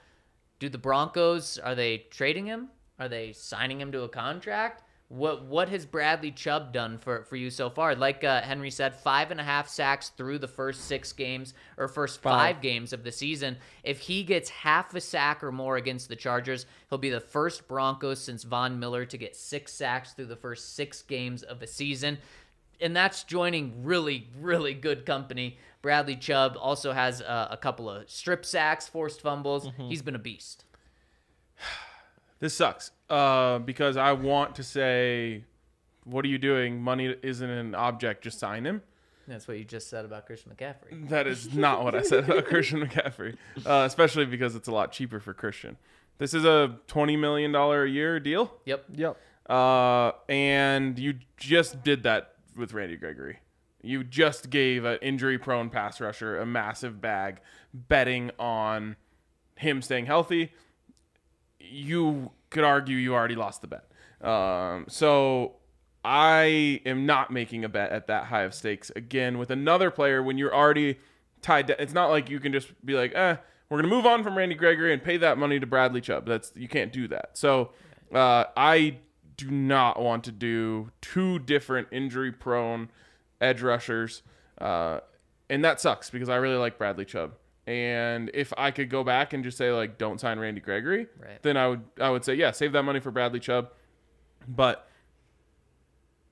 Do the Broncos are they trading him? Are they signing him to a contract? What what has Bradley Chubb done for, for you so far? Like uh, Henry said, five and a half sacks through the first six games or first five. Five. games of the season. If he gets half a sack or more against the Chargers, he'll be the first Broncos since Von Miller to get six sacks through the first six games of a season and that's joining really, really good company. Bradley Chubb also has uh, a couple of strip sacks, forced fumbles. He's been a beast. This sucks uh, because I want to say, what are you doing? Money isn't an object. Just sign him. That's what you just said about Christian McCaffrey. That is not what I said about Christian McCaffrey, uh, especially because it's a lot cheaper for Christian. This is a twenty million dollar a year deal, Yep. Yep. uh, and you just did that with Randy Gregory. You just gave an injury-prone pass rusher a massive bag, betting on him staying healthy. You could argue you already lost the bet. Um, so I am not making a bet at that high of stakes again with another player when you're already tied. To, it's not like you can just be like, eh, we're gonna move on from Randy Gregory and pay that money to Bradley Chubb. That's you can't do that. So uh, I do not want to do two different injury-prone edge rushers, uh, and that sucks because I really like Bradley Chubb. And if I could go back and just say like, don't sign Randy Gregory, Right. then I would I would say yeah, save that money for Bradley Chubb. But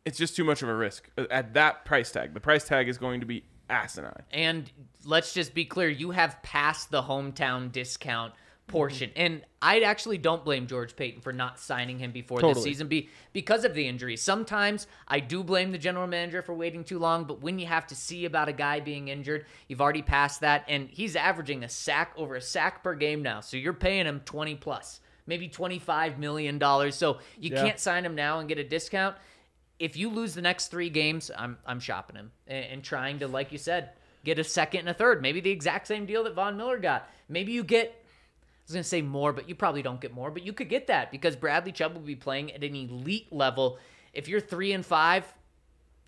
it's just too much of a risk uh, at that price tag. The price tag is going to be asinine. And let's just be clear, you have passed the hometown discount portion. And I actually don't blame George Paton for not signing him before this Totally. season be because of the injury. Sometimes I do blame the general manager for waiting too long, but when you have to see about a guy being injured, you've already passed that and he's averaging a sack over a sack per game now. So you're paying him 20 plus, maybe 25 million dollars. So you Yeah. can't sign him now and get a discount if you lose the next three games, I'm I'm shopping him and, and trying to, like you said, get a second and a third. Maybe the exact same deal that Von Miller got. Maybe you get. I was gonna say more, but you probably don't get more. But you could get that because Bradley Chubb will be playing at an elite level. If you're three and five,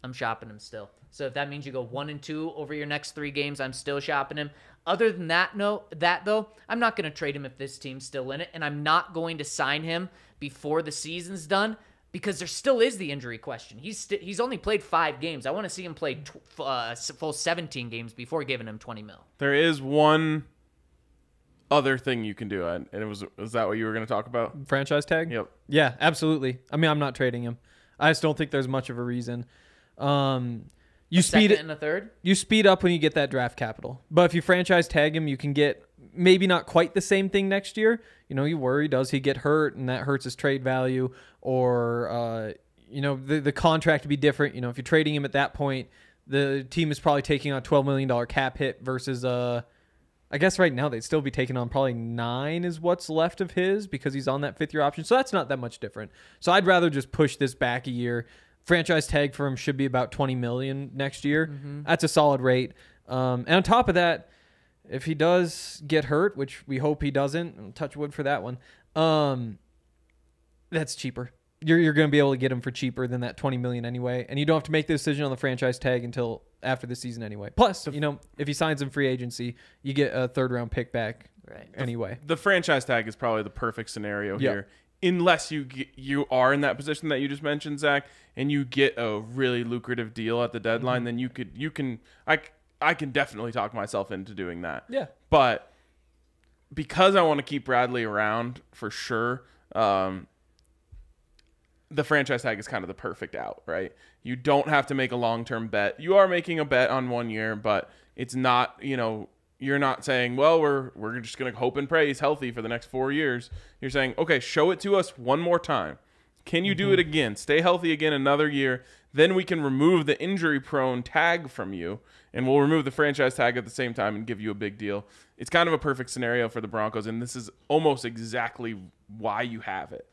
I'm shopping him still. So if that means you go one and two over your next three games, I'm still shopping him. Other than that, no, that though, I'm not going to trade him if this team's still in it, and I'm not going to sign him before the season's done because there still is the injury question. He's st- he's only played five games. I want to see him play tw- uh, full 17 games before giving him 20 mil. There is one other thing you can do, and it was is that what you were going to talk about? Franchise tag? Yep. Yeah, absolutely. I mean, I'm not trading him. I just don't think there's much of a reason. Um, you speed Second it. and a third. You speed up when you get that draft capital. But if you franchise tag him, you can get maybe not quite the same thing next year. You know, you worry does he get hurt and that hurts his trade value, or uh, you know the the contract to be different. You know, if you're trading him at that point, the team is probably taking on a 12 million dollar cap hit versus uh. I guess right now they'd still be taking on probably nine is what's left of his because he's on that fifth year option. So that's not that much different. So I'd rather just push this back a year. Franchise tag for him should be about 20 million next year. That's a solid rate. Um, and on top of that, if he does get hurt, which we hope he doesn't, touch wood for that one, um, that's cheaper. You're, you're going to be able to get him for cheaper than that 20 million anyway, and you don't have to make the decision on the franchise tag until after the season anyway. Plus, you know, if he signs in free agency, you get a third round pick back Right. anyway. The franchise tag is probably the perfect scenario Yeah. here, unless you get, you are in that position that you just mentioned, Zac, and you get a really lucrative deal at the deadline. Mm-hmm. Then you could you can I I can definitely talk myself into doing that. Yeah. But because I want to keep Bradley around for sure, um, the franchise tag is kind of the perfect out, right? You don't have to make a long term bet. You are making a bet on one year, but it's not, you know, you're not saying, well, we're we're just gonna hope and pray he's healthy for the next four years. You're saying, okay, show it to us one more time. Can you do it mm-hmm. again? Stay healthy again another year. Then we can remove the injury prone tag from you, and we'll remove the franchise tag at the same time and give you a big deal. It's kind of a perfect scenario for the Broncos, and this is almost exactly why you have it.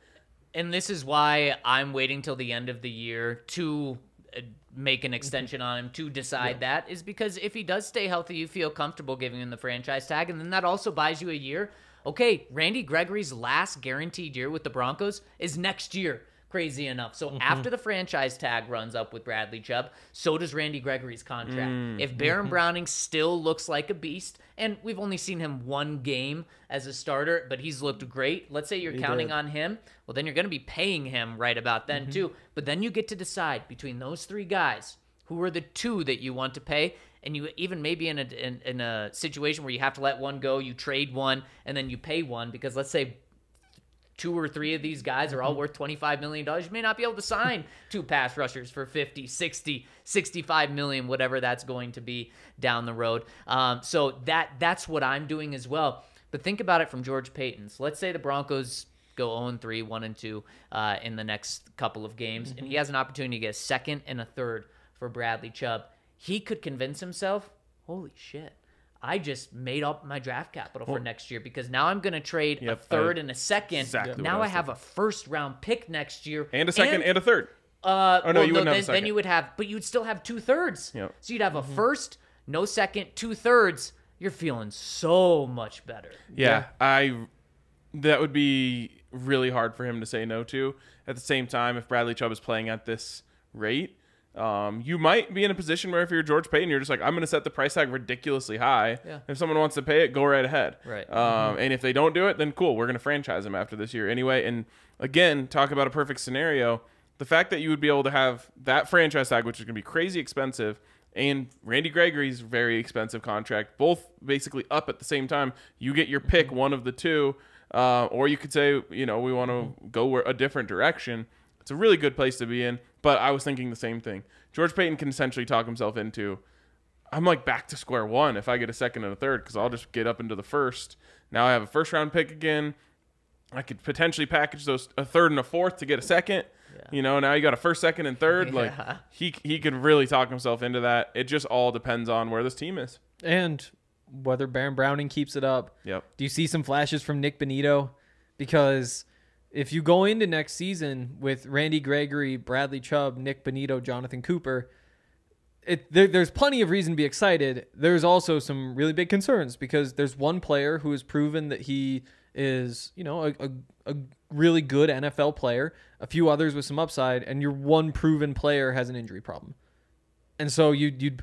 And this is why I'm waiting till the end of the year to uh, make an extension on him to decide that is because if he does stay healthy, you feel comfortable giving him the franchise tag, and then that also buys you a year. Okay, Randy Gregory's last guaranteed year with the Broncos is next year. Crazy enough. So Mm-hmm. after the franchise tag runs up with Bradley Chubb, so does Randy Gregory's contract. Mm, If Baron Browning still looks like a beast, and we've only seen him one game as a starter, but he's looked great. Let's say you're counting did. on him. Well, then you're going to be paying him right about then Mm-hmm. too. But then you get to decide between those three guys who are the two that you want to pay. And you even maybe in a in, in a situation where you have to let one go, you trade one and then you pay one because let's say two or three of these guys are all worth $25 million you may not be able to sign two pass rushers for 50 60 65 million whatever that's going to be down the road. Um, so that that's what i'm doing as well. But think about it from george paton's. Let's say the broncos go 0 3 1 and 2 uh, in the next couple of games and he has an opportunity to get a second and a third for bradley chubb. He could convince himself holy shit I just made up my draft capital for next year because now I'm going to trade a third I- and a second. exactly now I I, have a first round pick next year And a second and, a third. uh, Oh, no, well, you a then, then you would have, but you would still have two thirds. Yep. So you'd have Mm-hmm. a first, no second, two thirds. You're feeling so much better. Yeah, I that would be really hard for him to say no to. At the same time, if Bradley Chubb is playing at this rate, um, you might be in a position where if you're George Paton, you're just like, I'm going to set the price tag ridiculously high. Yeah. If someone wants to pay it, go right ahead. Right. Um, And if they don't do it, then cool, we're going to franchise him after this year anyway. And again, talk about a perfect scenario. The fact that you would be able to have that franchise tag, which is going to be crazy expensive, and Randy Gregory's very expensive contract, both basically up at the same time. You get your pick, one of the two, uh, or you could say, you know, we want to go a different direction. It's a really good place to be in. But I was thinking the same thing. George Paton can essentially talk himself into, I'm like back to square one if I get a second and a third because I'll just get up into the first. Now I have a first round pick again. I could potentially package those a third and a fourth to get a second. You know, now you got a first, second, and third. Like Yeah. he he could really talk himself into that. It just all depends on where this team is. and whether Baron Browning keeps it up. Yep. Do you see some flashes from Nik Bonitto? Because if you go into next season with Randy Gregory, Bradley Chubb, Nik Bonitto, Jonathon Cooper, it there, there's plenty of reason to be excited. There's also some really big concerns because there's one player who has proven that he is, you know, a, a, a really good NFL player. A few others with some upside, and your one proven player has an injury problem. And so you you'd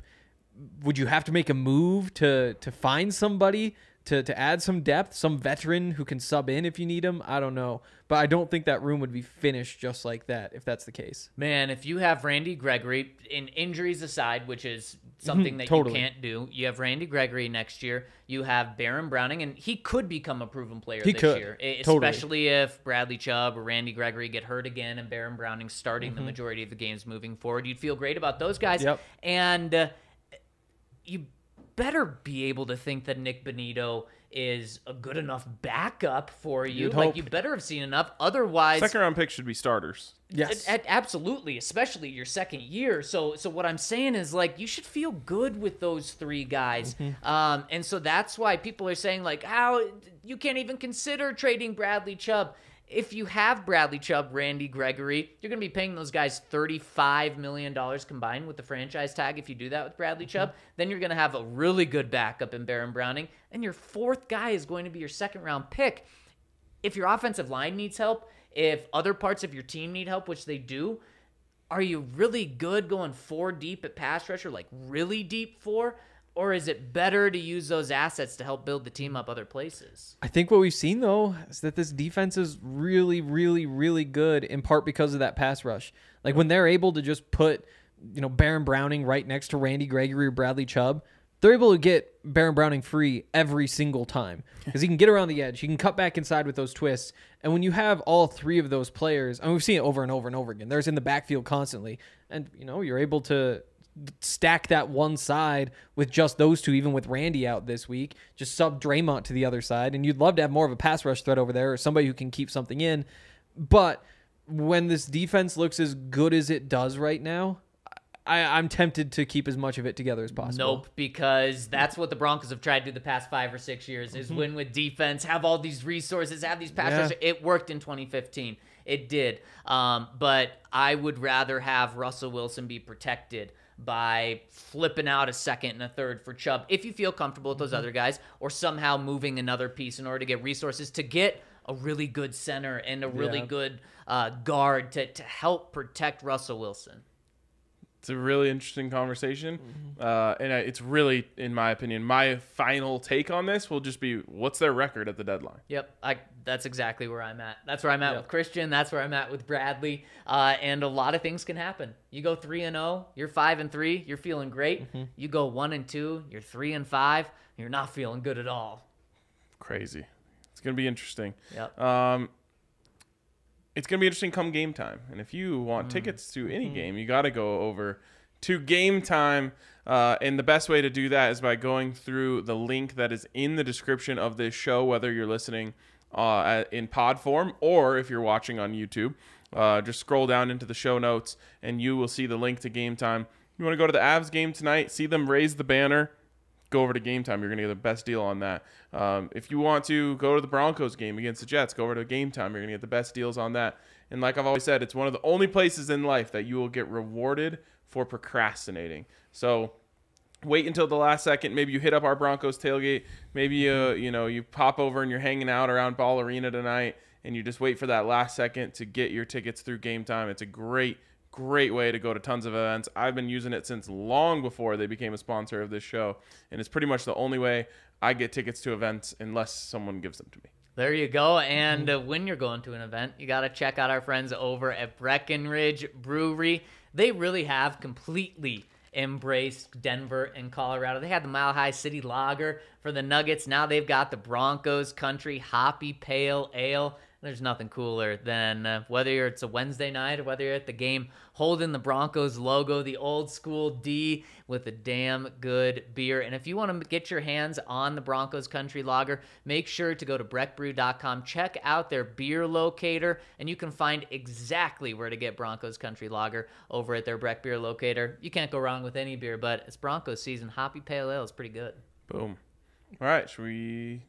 would you have to make a move to to find somebody to to add some depth, some veteran who can sub in if you need him? I don't know, but I don't think that room would be finished just like that if that's the case. Man, if you have Randy Gregory, in injuries aside, which is something that totally. you can't do, you have Randy Gregory next year. You have Baron Browning, and he could become a proven player He this could, year, totally. especially if Bradley Chubb or Randy Gregory get hurt again and Baron Browning starting Mm-hmm. the majority of the games moving forward. You'd feel great about those guys. Yep. And uh, you better be able to think that Nik Bonitto is a good enough backup for you. You'd like hope. you better have seen enough. Otherwise, Second round picks should be starters. Yes. a- a- absolutely, especially your second year. So, so what I'm saying is like you should feel good with those three guys, um, and so that's why people are saying like, how you can't even consider trading Bradley Chubb. If you have Bradley Chubb, Randy Gregory, you're going to be paying those guys $35 million combined with the franchise tag. If you do that with Bradley mm-hmm. Chubb, then you're going to have a really good backup in Baron Browning. And your fourth guy is going to be your second round pick if your offensive line needs help, if other parts of your team need help, which they do, are you really good going four deep at pass rusher, like really deep four? Or is it better to use those assets to help build the team up other places? I think what we've seen though is that this defense is really, really, really good in part because of that pass rush. Like when they're able to just put, you know, Baron Browning right next to Randy Gregory or Bradley Chubb, they're able to get Baron Browning free every single time because he can get around the edge. He can cut back inside with those twists. And when you have all three of those players, and we've seen it over and over and over again, there's in the backfield constantly. And, you know, you're able to stack that one side with just those two, even with Randy out this week, just sub Dre'Mont to the other side. And you'd love to have more of a pass rush threat over there or somebody who can keep something in. But when this defense looks as good as it does right now, I, I'm tempted to keep as much of it together as possible. Nope, because that's what the Broncos have tried to do the past five or six years: is win with defense, have all these resources, have these pass Yeah. rushers. It worked in 2015. It did, um, but I would rather have Russell Wilson be protected by flipping out a second and a third for Chubb if you feel comfortable with those other guys, or somehow moving another piece in order to get resources to get a really good center and a really Yeah. good uh, guard to, to help protect Russell Wilson. It's a really interesting conversation, uh, and I- it's really, in my opinion, my final take on this will just be what's their record at the deadline. Yep, I, that's exactly where I'm at. That's where I'm at Yeah. with Christian. That's where I'm at with Bradley. Uh, and a lot of things can happen. You go three and zero, you're five and three, you're feeling great. You go one and two, you're three and five, you're not feeling good at all. Crazy. It's gonna be interesting. Yep. Um, it's gonna be interesting come game time, and if you want tickets to any game, you got to go over to Game Time. Uh, and the best way to do that is by going through the link that is in the description of this show, whether you're listening uh, in pod form or if you're watching on YouTube. Uh, just scroll down into the show notes, and you will see the link to Game Time. You want to go to the Avs game tonight, see them raise the banner go over to Game Time. You're going to get the best deal on that. Um, if you want to go to the Broncos game against the Jets, go over to Game Time. You're going to get the best deals on that. And like I've always said, it's one of the only places in life that you will get rewarded for procrastinating. So wait until the last second. Maybe you hit up our Broncos tailgate. Maybe uh, you know you pop over and you're hanging out around Ball Arena tonight, and you just wait for that last second to get your tickets through Game Time. It's a great, great way to go to tons of events. I've been using it since long before they became a sponsor of this show, and it's pretty much the only way I get tickets to events unless someone gives them to me. There you go. And uh, when you're going to an event, you got to check out our friends over at Breckenridge Brewery. They really have completely embraced Denver and Colorado. They had the Mile High City Lager for the Nuggets. Now they've got the Broncos Country Hoppy Pale Ale. There's nothing cooler than uh, whether it's a Wednesday night or whether you're at the game holding the Broncos logo, the old school D with a damn good beer. And if you want to get your hands on the Broncos Country Lager, make sure to go to breckbrew.com, check out their beer locator, and you can find exactly where to get Broncos Country Lager over at their Breck Beer locator. You can't go wrong with any beer, but it's Broncos season. Hoppy Pale Ale is pretty good. Boom. All right, should we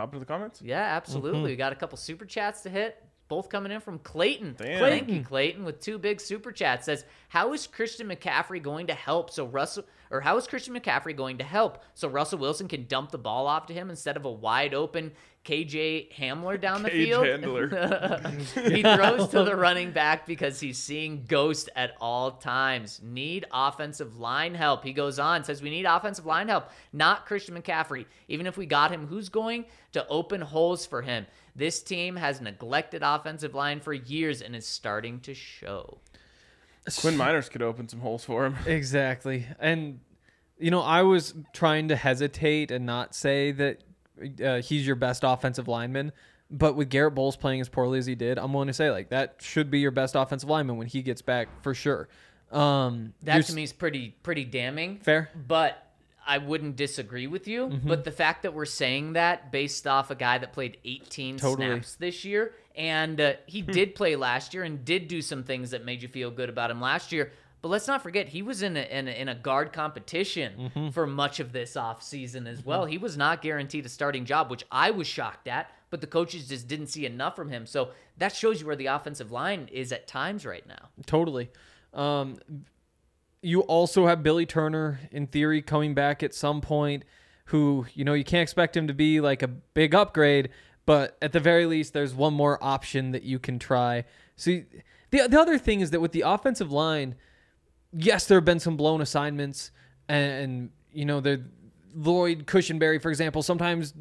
hop into the comments? Yeah, absolutely. Mm-hmm. We got a couple super chats to hit. Both coming in from Clayton. Damn. Thank you, mm-hmm. Clayton, with two big super chats. Says, "How is Christian McCaffrey going to help so Russell, or how is Christian McCaffrey going to help so Russell Wilson can dump the ball off to him instead of a wide open KJ Hamler down the Cage field? handler. he throws to the running back because he's seeing ghost at all times. Need offensive line help. He goes on, says we need offensive line help, not Christian McCaffrey. Even if we got him, who's going to open holes for him? This team has neglected offensive line for years and is starting to show. Quinn Meinerz could open some holes for him. Exactly. And, you know, I was trying to hesitate and not say that uh, he's your best offensive lineman. But with Garett Bolles playing as poorly as he did, I'm willing to say, like, that should be your best offensive lineman when he gets back for sure. Um, That to me is pretty pretty damning. Fair. But I wouldn't disagree with you. Mm-hmm. But the fact that we're saying that based off a guy that played 18 Totally. snaps this year, and uh, he did play last year and did do some things that made you feel good about him last year. But let's not forget, he was in a, in a, in a guard competition Mm-hmm. for much of this offseason as well. He was not guaranteed a starting job, which I was shocked at, but the coaches just didn't see enough from him. So that shows you where the offensive line is at times right now. Totally. Um, you also have Billy Turner, in theory, coming back at some point, who, you know, you can't expect him to be like a big upgrade, but at the very least, there's one more option that you can try. See, the, the other thing is that with the offensive line, yes, there have been some blown assignments, and, you know, the Lloyd Cushenberry, for example, sometimes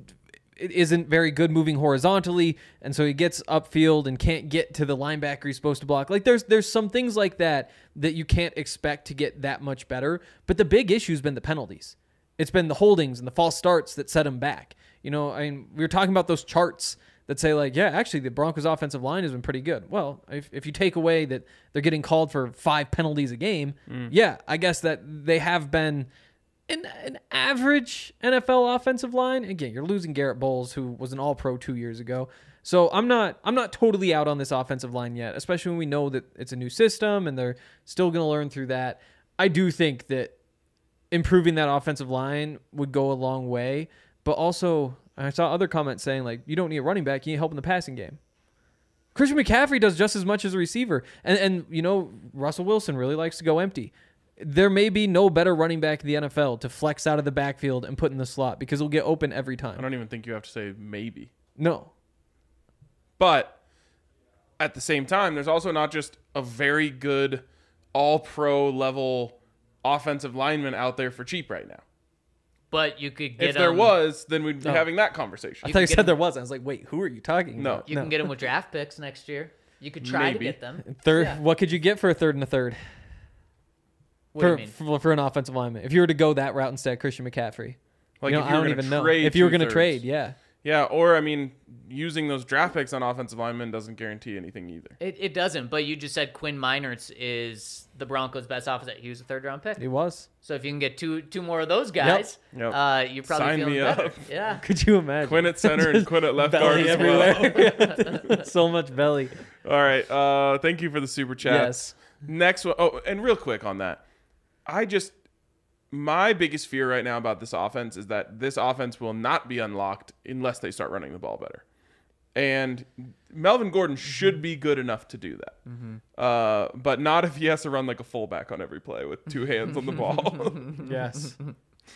isn't very good moving horizontally, and so he gets upfield and can't get to the linebacker he's supposed to block. Like there's there's some things like that that you can't expect to get that much better. But the big issue's been the penalties. It's been the holdings and the false starts that set him back. You know, I mean, we were talking about those charts that say like, yeah, actually the Broncos offensive line has been pretty good. Well, if, if you take away that they're getting called for five penalties a game, mm. yeah, I guess that they have been an, an average NFL offensive line. Again, you're losing Garett Bolles, who was an All Pro two years ago. So I'm not I'm not totally out on this offensive line yet, especially when we know that it's a new system and they're still going to learn through that. I do think that improving that offensive line would go a long way, but also I saw other comments saying like you don't need a running back, you need help in the passing game. Christian McCaffrey does just as much as a receiver. And and you know, Russell Wilson really likes to go empty. There may be no better running back in the NFL to flex out of the backfield and put in the slot because he'll get open every time. I don't even think you have to say maybe. No. But at the same time, there's also not just a very good all pro level offensive lineman out there for cheap right now. But you could get If there him- was, then we'd be No. having that conversation. I thought you can get said him- there was. I was like, wait, who are you talking No. about? You can get them with draft picks next year. You could try Maybe. to get them. third. Yeah. What could you get for a third and a third What do for, you mean? for for an offensive lineman? If you were to go that route instead, Christian McCaffrey. Like you know, if I you were don't gonna even know trade if you were going to trade. thirds. Yeah, Yeah, or I mean, using those draft picks on offensive linemen doesn't guarantee anything either. It, it doesn't, but you just said Quinn Meinerz is the Broncos' best offensive. He was a third round pick. he was. So if you can get two two more of those guys, Yep. uh, you're probably Sign feeling me better. up. Yeah. Could you imagine? Quinn at center and Quinn at left guard belly as well. so much belly. All right. Uh, thank you for the super chat. Yes. Next one. Oh, and real quick on that, I just my biggest fear right now about this offense is that this offense will not be unlocked unless they start running the ball better. And Melvin Gordon should be good enough to do that, uh, but not if he has to run like a fullback on every play with two hands on the ball. Yes.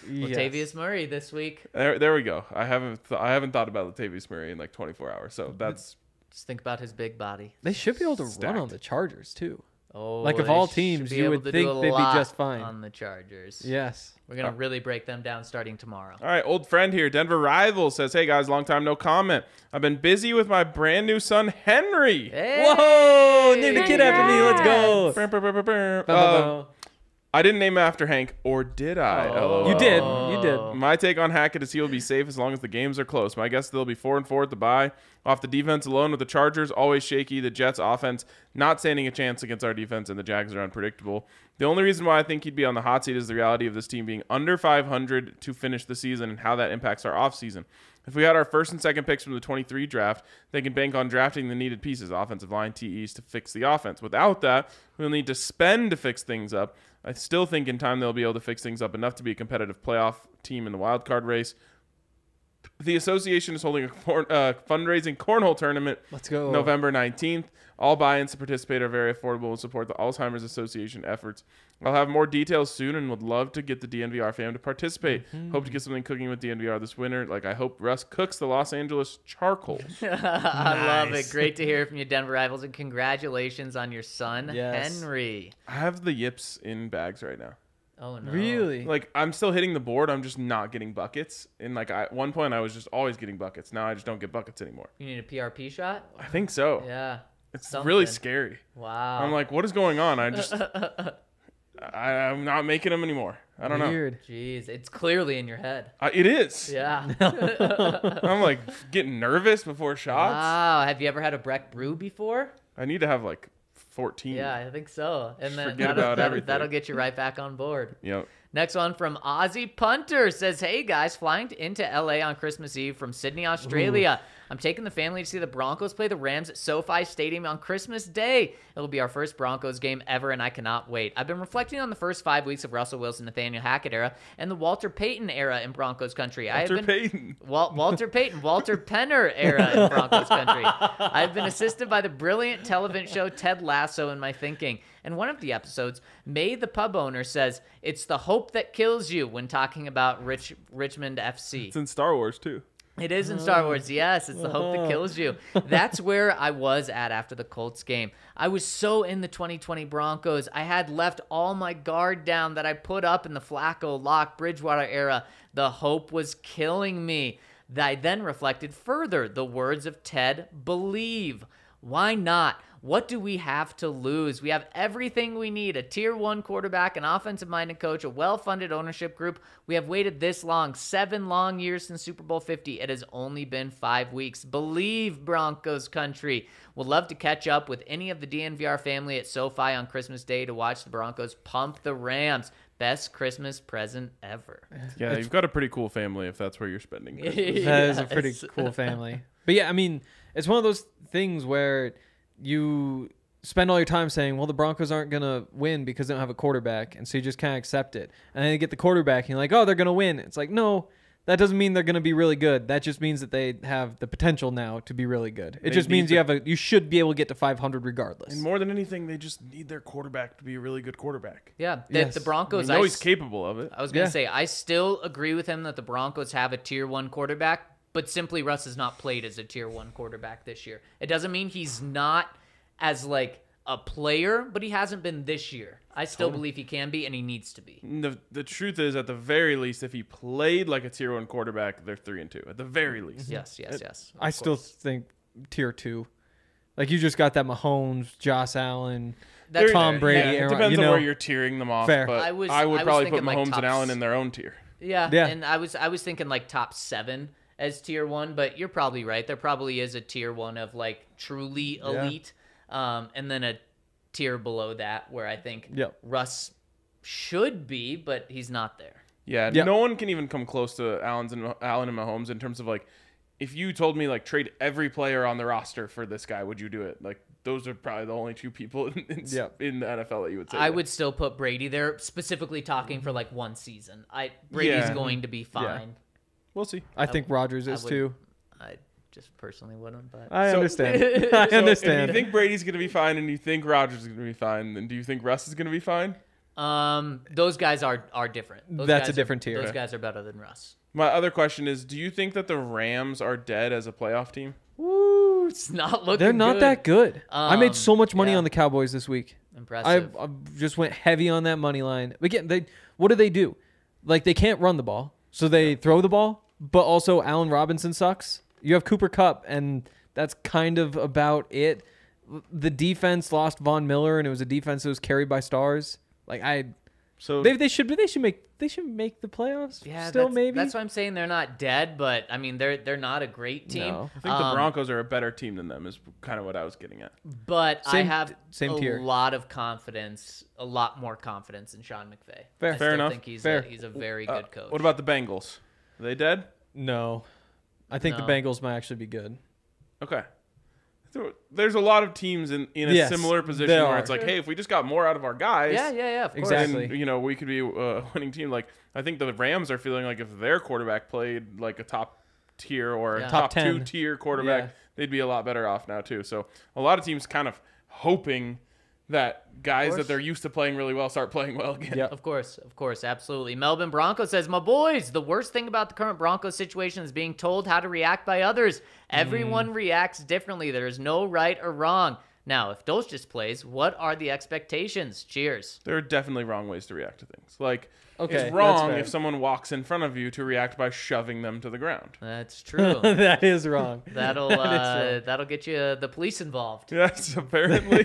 yes. Latavius Murray this week. there, there we go. I haven't th- I haven't thought about Latavius Murray in like 24 hours, so that's Just think about his big body. They should be able to run on the Chargers too. Oh, Like, of all teams, you would think they'd be just fine. on the Chargers. Yes. We're gonna really break them down starting tomorrow. All right, old friend here, Denver Rival says, "Hey guys, long time no comment. I've been busy with my brand new son Henry." Hey! Whoa! Name the kid after me. Let's go. Uh, bow. I didn't name him after Hank, or did I? Oh. LOL. you did. You did. My take on Hackett is he will be safe as long as the games are close. My guess they'll be four and four at the bye. Off the defense alone, with the Chargers always shaky, the Jets offense not standing a chance against our defense, and the Jags are unpredictable. The only reason why I think he'd be on the hot seat is the reality of this team being under 500 to finish the season and how that impacts our offseason. If we had our first and second picks from the 23 draft, they can bank on drafting the needed pieces, offensive line, TEs, to fix the offense. Without that, we'll need to spend to fix things up. I still think in time they'll be able to fix things up enough to be a competitive playoff team in the wild card race. The association is holding a corn, uh, fundraising cornhole tournament Let's go. November 19th. All buy-ins to participate are very affordable and support the Alzheimer's Association efforts. I'll have more details soon and would love to get the DNVR fam to participate. Mm-hmm. Hope to get something cooking with DNVR this winter. Like I hope Russ cooks the Los Angeles charcoal. I love it. Great to hear from you, Denver Rivals, and congratulations on your son, Yes. Henry. I have the yips in bags right now. Oh no! Really? Like I'm still hitting the board. I'm just not getting buckets. And like I, at one point, I was just always getting buckets. Now I just don't get buckets anymore. You need a PRP shot? I think so. Yeah. It's something. really scary. Wow. I'm like, what is going on? I just, I, I'm not making them anymore. I don't know. Weird. Jeez, it's clearly in your head. Uh, it is. Yeah. I'm like getting nervous before shots. wow. Have you ever had a Breck Brew before? I need to have like 14. Yeah, I think so. And then forget that'll, about that'll, everything. that'll get you right back on board. Yep. Next one from Aussie Punter says, Hey guys, flying into LA on Christmas Eve from Sydney, Australia. I'm taking the family to see the Broncos play the Rams at SoFi Stadium on Christmas Day. It'll be our first Broncos game ever, and I cannot wait. I've been reflecting on the first five weeks of Russell Wilson, Nathaniel Hackett era, and the Walter Payton era in Broncos country. I have Walter been Payton. Wal- Walter Payton, Walter Penner era in Broncos country. I've been assisted by the brilliant television show Ted Lasso in my thinking. And one of the episodes, May the pub owner says, "It's the hope that kills you" when talking about Rich Richmond FC. It's in Star Wars too. It is in Star Wars. Yes, it's the hope Uh-huh. that kills you. That's where I was at after the Colts game. I was so in the 2020 Broncos. I had left all my guard down that I put up in the Flacco, Lock, Bridgewater era. The hope was killing me. I then reflected further the words of Ted believe. Why not? What do we have to lose? We have everything we need a tier one quarterback, an offensive minded coach, a well funded ownership group. We have waited this long, seven long years since Super Bowl 50. It has only been five weeks. Believe Broncos country. Would love to catch up with any of the DNVR family at SoFi on Christmas Day to watch the Broncos pump the Rams. Best Christmas present ever. Yeah, you've got a pretty cool family if that's where you're spending. Christmas. That is a pretty cool family. But yeah, I mean, it's one of those things where you spend all your time saying, well, the Broncos aren't going to win because they don't have a quarterback. And so you just kind of accept it. And then you get the quarterback and you're like, oh, they're going to win. It's like, no, that doesn't mean they're going to be really good. That just means that they have the potential now to be really good. It They just need means you have a, you should be able to get to 500 regardless. And more than anything, they just need their quarterback to be a really good quarterback. Yeah, the, Yes. the I Broncos. know I he's s- capable of it. I was gonna Yeah. say I still agree with him that the Broncos have a tier one quarterback, but simply Russ has not played as a tier one quarterback this year. It doesn't mean he's not as like a player, but he hasn't been this year. I still believe he can be, and he needs to be. The, the truth is, at the very least, if he played like a tier one quarterback, they're three and two. At the very mm-hmm. least. Yes, yes, yes. of I still think tier two. Like you just got that Mahomes, Josh Allen, That's Tom fair. Brady, Yeah, It Aaron- depends you on where you're tiering them off. Fair. But I I, would I was probably put thinking, like, Mahomes and Allen in their own tier. Yeah, Yeah. and I was I was thinking like top seven as tier one, but you're probably right. There probably is a tier one of like truly Yeah. elite, um, and then a tier below that where I think Yep. Russ should be, but he's not there. Yeah, Yep. no one can even come close to Allen's and Allen and Mahomes in terms of like, if you told me like trade every player on the roster for this guy, would you do it? Like those are probably the only two people in in, Yep. in the NFL that you would say. I that. would still put Brady there, specifically talking for like one season. I Brady's Yeah. going to be fine. We'll see. I think Rodgers I is would- too. I just personally wouldn't, but I So- understand. I So understand. If you think Brady's gonna be fine and you think Rodgers is gonna be fine, then do you think Russ is gonna be fine? um, those guys are are different. Those That's a guys are- different tier. Those guys are better than Russ. My other question is, do you think that the Rams are dead as a playoff team? Woo, it's not looking. They're not good. that good. I Um, made so much money yeah. on the Cowboys this week. Impressive. I just went heavy on that money line. Again, they what do they do? Like they can't run the ball, so they throw the ball. But also, Allen Robinson sucks. You have Cooper Kupp, and that's kind of about it. The defense lost Von Miller, and it was a defense that was carried by stars. Like I, So they, they should they should make they should make the playoffs. yeah, still that's, maybe. That's why I'm saying they're not dead, but I mean they're they're not a great team. No. I think the Um, Broncos are a better team than them. Is kind of what I was getting at. But I have same a tier. lot of confidence, a lot more confidence in Sean McVay. Fair. I Fair still enough. think he's Fair. A, he's a very Uh, good coach. What about the Bengals? Are they dead? no, I think No. the Bengals might actually be good. Okay. So There's a lot of teams in, in a Yes, similar position there where are. it's like, hey, if we just got more out of our guys, Yeah, yeah, yeah. Of course. Exactly. then, you know, we could be uh, a winning team. Like, I think the Rams are feeling like if their quarterback played like a top tier or a top, Top 10. two tier quarterback, Yeah. they'd be a lot better off now too. So a lot of teams kind of hoping that guys that they're used to playing really well start playing well again. Yep. Of course, of course, absolutely. Melbourne Bronco says, My boys, the worst thing about the current Broncos situation is being told how to react by others. Everyone Mm. reacts differently. There is no right or wrong. Now, if Dos just plays, what are the expectations? Cheers. There are definitely wrong ways to react to things. Like, Okay, it's wrong if someone walks in front of you to react by shoving them to the ground. That's true. that is wrong. That'll That is uh, wrong. that'll get you the police involved. Yes, apparently.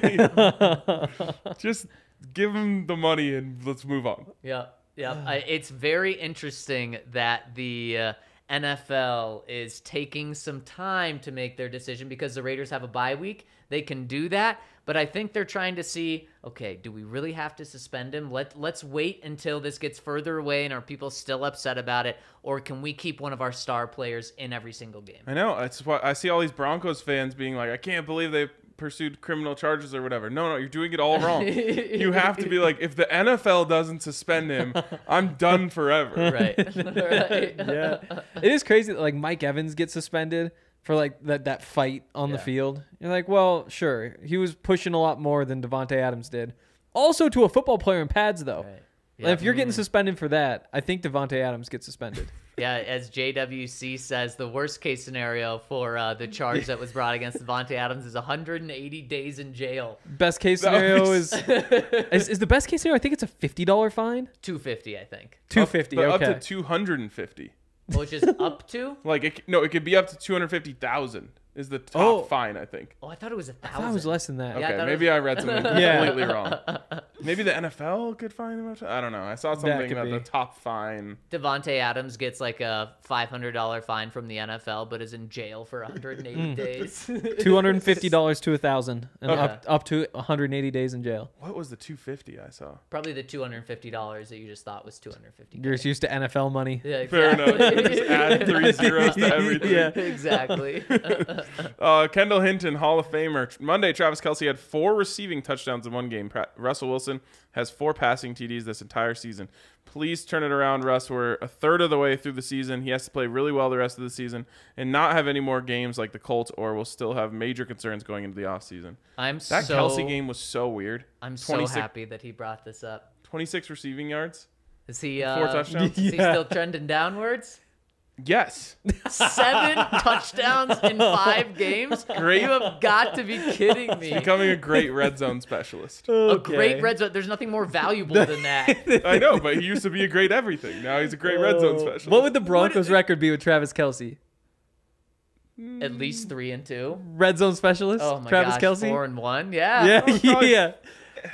Just give them the money and let's move on. Yeah, yeah. I, it's very interesting that the uh, NFL is taking some time to make their decision because the Raiders have a bye week. They can do that, but I think they're trying to see, okay, do we really have to suspend him? Let let's wait until this gets further away and are people still upset about it, or can we keep one of our star players in every single game? I know. That's why I see all these Broncos fans being like, I can't believe they pursued criminal charges or whatever. No, no, you're doing it all wrong. you have to be like, if the NFL doesn't suspend him, I'm done forever. Right, right. yeah, it is crazy that like Mike Evans gets suspended for like that that fight on the field. You're like, well, sure, he was pushing a lot more than Davante Adams did. Also, to a football player in pads though. Right. And if you're getting suspended for that, I think Davante Adams gets suspended. Yeah, as JWC says, the worst case scenario for uh, the charge that was brought against Davante Adams is 180 days in jail, Best case scenario be is, is is the best case scenario. I think it's a fifty dollar fine. 250, I think, Two fifty. But Okay. up to 250. which is up to. Like, it, no, it could be up to 250,000. Is the top Oh. fine, I think. Oh, I thought it was a thousand. thought it was less than that. Yeah, I Okay, maybe was- I read something Yeah. completely wrong. Maybe the NFL could fine him. I don't know. I saw something could about be. the top fine. Davante Adams gets like a five hundred dollar fine from the NFL, but is in jail for 180 Hmm. days. Two hundred and fifty dollars to a thousand, and Okay. up up to one hundred and eighty days in jail. What was the 250 I saw? Probably the two hundred fifty dollars that you just thought was two hundred fifty. You're just used to NFL money. Yeah, Fair enough. Just add three zeros to everything. Yeah. exactly. Uh, Kendall Hinton, Hall of Famer. Monday, Travis Kelce had four receiving touchdowns in one game. Pra- Russell Wilson has four passing TDs this entire season. Please turn it around, Russ. We're a third of the way through the season. He has to play really well the rest of the season and not have any more games like the Colts, or we'll still have major concerns going into the offseason. I'm That so Kelce game was so weird. I'm so 26 happy that he brought this up. 26 receiving yards, Is he uh, four touchdowns. Is he still trending downwards? Yes. Seven touchdowns in five games. Great. You have got to be kidding me. Becoming a great red zone specialist. A great red zone. There's nothing more valuable than that. I know, but he used to be a great everything. Now he's a great red zone oh. specialist. What would the Broncos record be with Travis Kelce? At least three and two. Red zone specialist, Oh my Travis gosh, Kelce. four and one. Yeah. yeah, probably- yeah.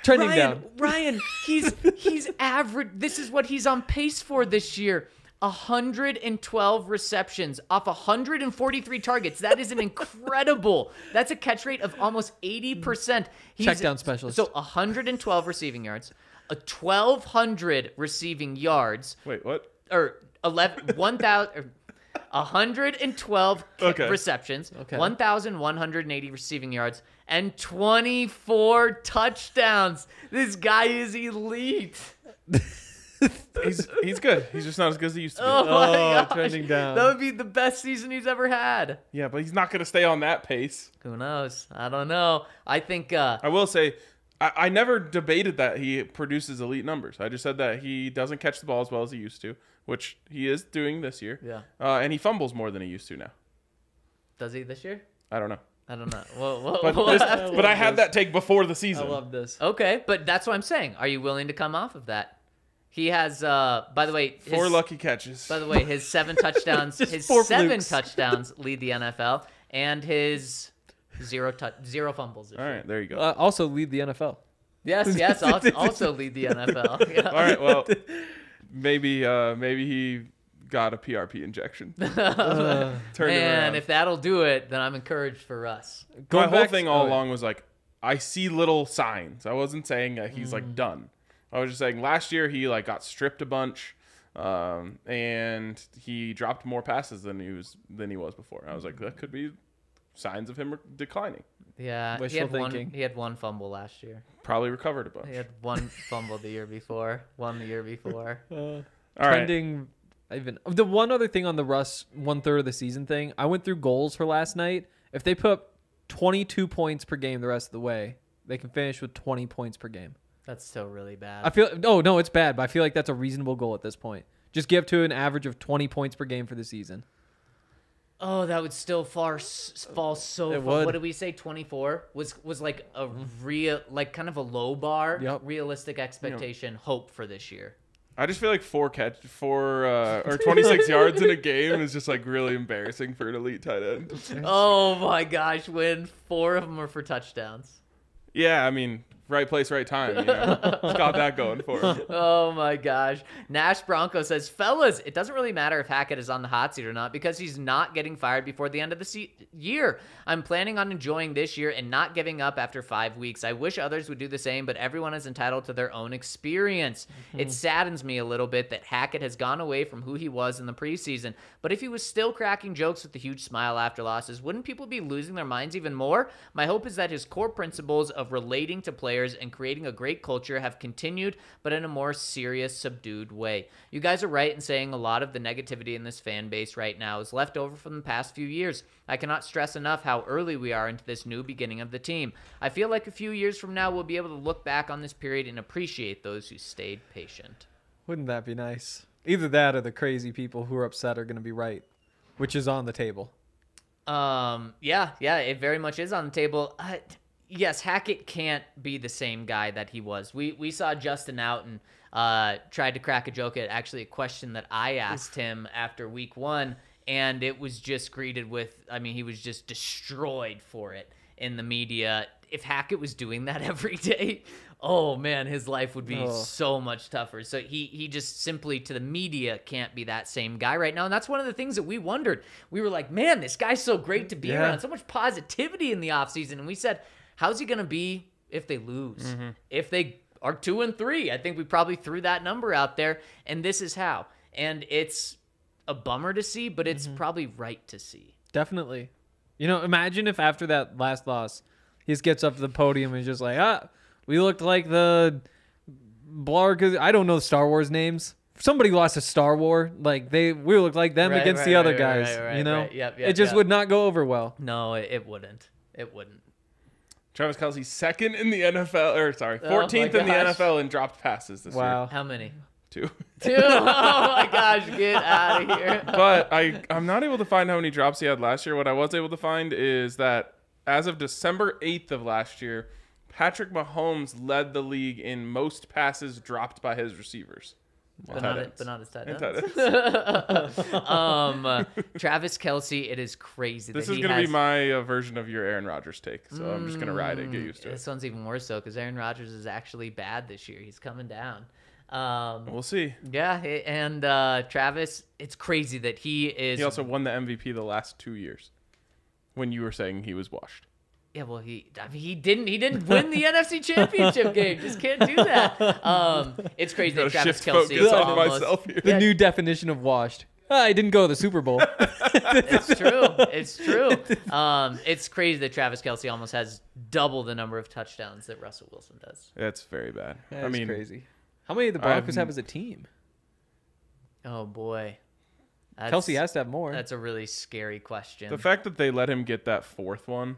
Trending Ryan, down. Ryan, he's he's average. This is what he's on pace for this year. 112 receptions off 143 targets. That is an incredible. That's a catch rate of almost 80%. He's, Check down specialist. So 112 receiving yards, a 1200 receiving yards, Wait, what? or 11 1000 112 Okay. receptions, Okay. 1180 receiving yards and 24 touchdowns. This guy is elite. He's he's good. He's just not as good as he used to be. Oh, my Oh, gosh. trending down. That would be the best season he's ever had. Yeah, but he's not going to stay on that pace. Who knows? I don't know. I think uh I will say, I, I never debated that he produces elite numbers. I just said that he doesn't catch the ball as well as he used to, which he is doing this year. Yeah. Uh, and he fumbles more than he used to now. does he this year? I don't know. I don't know. Well, well, But, well, this, but I had that take before the season. I season. love this. okay, but that's what I'm saying. Are you willing to come off of that? He has uh by the way, Four lucky catches. By the way, his seven touchdowns, his four seven flukes. touchdowns lead the NFL, and his zero touch, zero fumbles. this All year. right, there you go. Uh, also lead the NFL. Yes, yes, also, also lead the NFL. Yeah. All right, well, maybe uh, maybe he got a PRP injection. Uh, Turned it around. And if that'll do it, then I'm encouraged for Russ. My whole back- thing all oh, along was like, I see little signs. I wasn't saying that he's Mm. like done. I was just saying last year he like got stripped a bunch, um, and he dropped more passes than he was than he was before. I was like, that could be signs of him re- declining. Yeah, he Wishful had one. He had one fumble last year. Probably recovered a bunch. He had one fumble the year before. One the year before. All right. trending even the one other thing on the Russ one third of the season thing. I went through goals for last night. If they put 22 points per game the rest of the way, they can finish with 20 points per game. That's still really bad. I feel oh no, it's bad, but I feel like that's a reasonable goal at this point. Just get up to an average of 20 points per game for the season. Oh, that would still far s- fall so It far. would. What did we say? Twenty four was was like a real, like kind of a low bar, Yep. realistic expectation, hope for this year. I just feel like four catch, four uh, or 26 yards in a game is just like really embarrassing for an elite tight end. Oh my gosh, when four of them are for touchdowns. Yeah, I mean, right place, right time. You know, he's got that going for him. Oh my gosh. Nash Bronco says, fellas, it doesn't really matter if Hackett is on the hot seat or not because he's not getting fired before the end of the se- year. I'm planning on enjoying this year and not giving up after five weeks. I wish others would do the same, but everyone is entitled to their own experience. Mm-hmm. It saddens me a little bit that Hackett has gone away from who he was in the preseason. But if he was still cracking jokes with a huge smile after losses, wouldn't people be losing their minds even more? My hope is that his core principles of relating to players and creating a great culture have continued, but in a more serious, subdued way. You guys are right in saying a lot of the negativity in this fan base right now is left over from the past few years. I cannot stress enough how early we are into this new beginning of the team. I feel like a few years from now, we'll be able to look back on this period and appreciate those who stayed patient. Wouldn't that be nice? Either that or the crazy people who are upset are going to be right, which is on the table. Um, yeah, yeah, it very much is on the table. Uh, yes, Hackett can't be the same guy that he was. We we saw Justin out and uh, tried to crack a joke at actually a question that I asked him after week one. and it was just greeted with, I mean, he was just destroyed for it in the media. If Hackett was doing that every day, oh man, his life would be Oh. so much tougher. So he he just simply to the media can't be that same guy right now. And that's one of the things that we wondered. We were like, man, this guy's so great to be Yeah. around. So much positivity in the offseason. And we said, how's he gonna be if they lose? Mm-hmm. If they are two and three? I think we probably threw that number out there. And this is how. And it's a bummer to see, but it's Mm-hmm. probably right to see. Definitely. You know, imagine if after that last loss, he just gets up to the podium and is just like, ah, we looked like the Blarg. I don't know Star Wars names. Somebody lost a Star War. Like they, we looked like them Right, against right, the other right, guys. you know, right. Yep, it just yep. would not go over well. No, it, it wouldn't. It wouldn't. Travis Kelce second in the NFL, or sorry, Oh my 14th in the gosh. NFL in dropped passes this year. Wow. How many? year. Two. Two. Oh my gosh, get out of here. but I I'm not able to find how many drops he had last year. What I was able to find is that as of December 8th of last year, Patrick Mahomes led the league in most passes dropped by his receivers. But not, ends. but not his tight And ends. tight ends. um, uh, Travis Kelce, it is crazy. This that is he going to has, be my uh, version of your Aaron Rodgers take, so I'm just going to ride it, get used to it. This one's even more so because Aaron Rodgers is actually bad this year. He's coming down. Um, We'll see. yeah, he- and uh, Travis, it's crazy that he is. He also won the MVP the last two years when you were saying he was washed. Yeah, well, he I mean, he didn't he didn't win the NFC Championship game. Just can't do that. Um, it's crazy that Gotta Travis Kelce focus is almost. myself here. The Yeah. new definition of washed. Ah, I didn't go to the Super Bowl. It's true. It's true. Um, it's crazy that Travis Kelce almost has double the number of touchdowns that Russell Wilson does. That's very bad. I mean, crazy. How many of the Broncos I'm- have as a team? Oh boy, that's, Kelce has to have more. That's a really scary question. the fact that they let him get that fourth one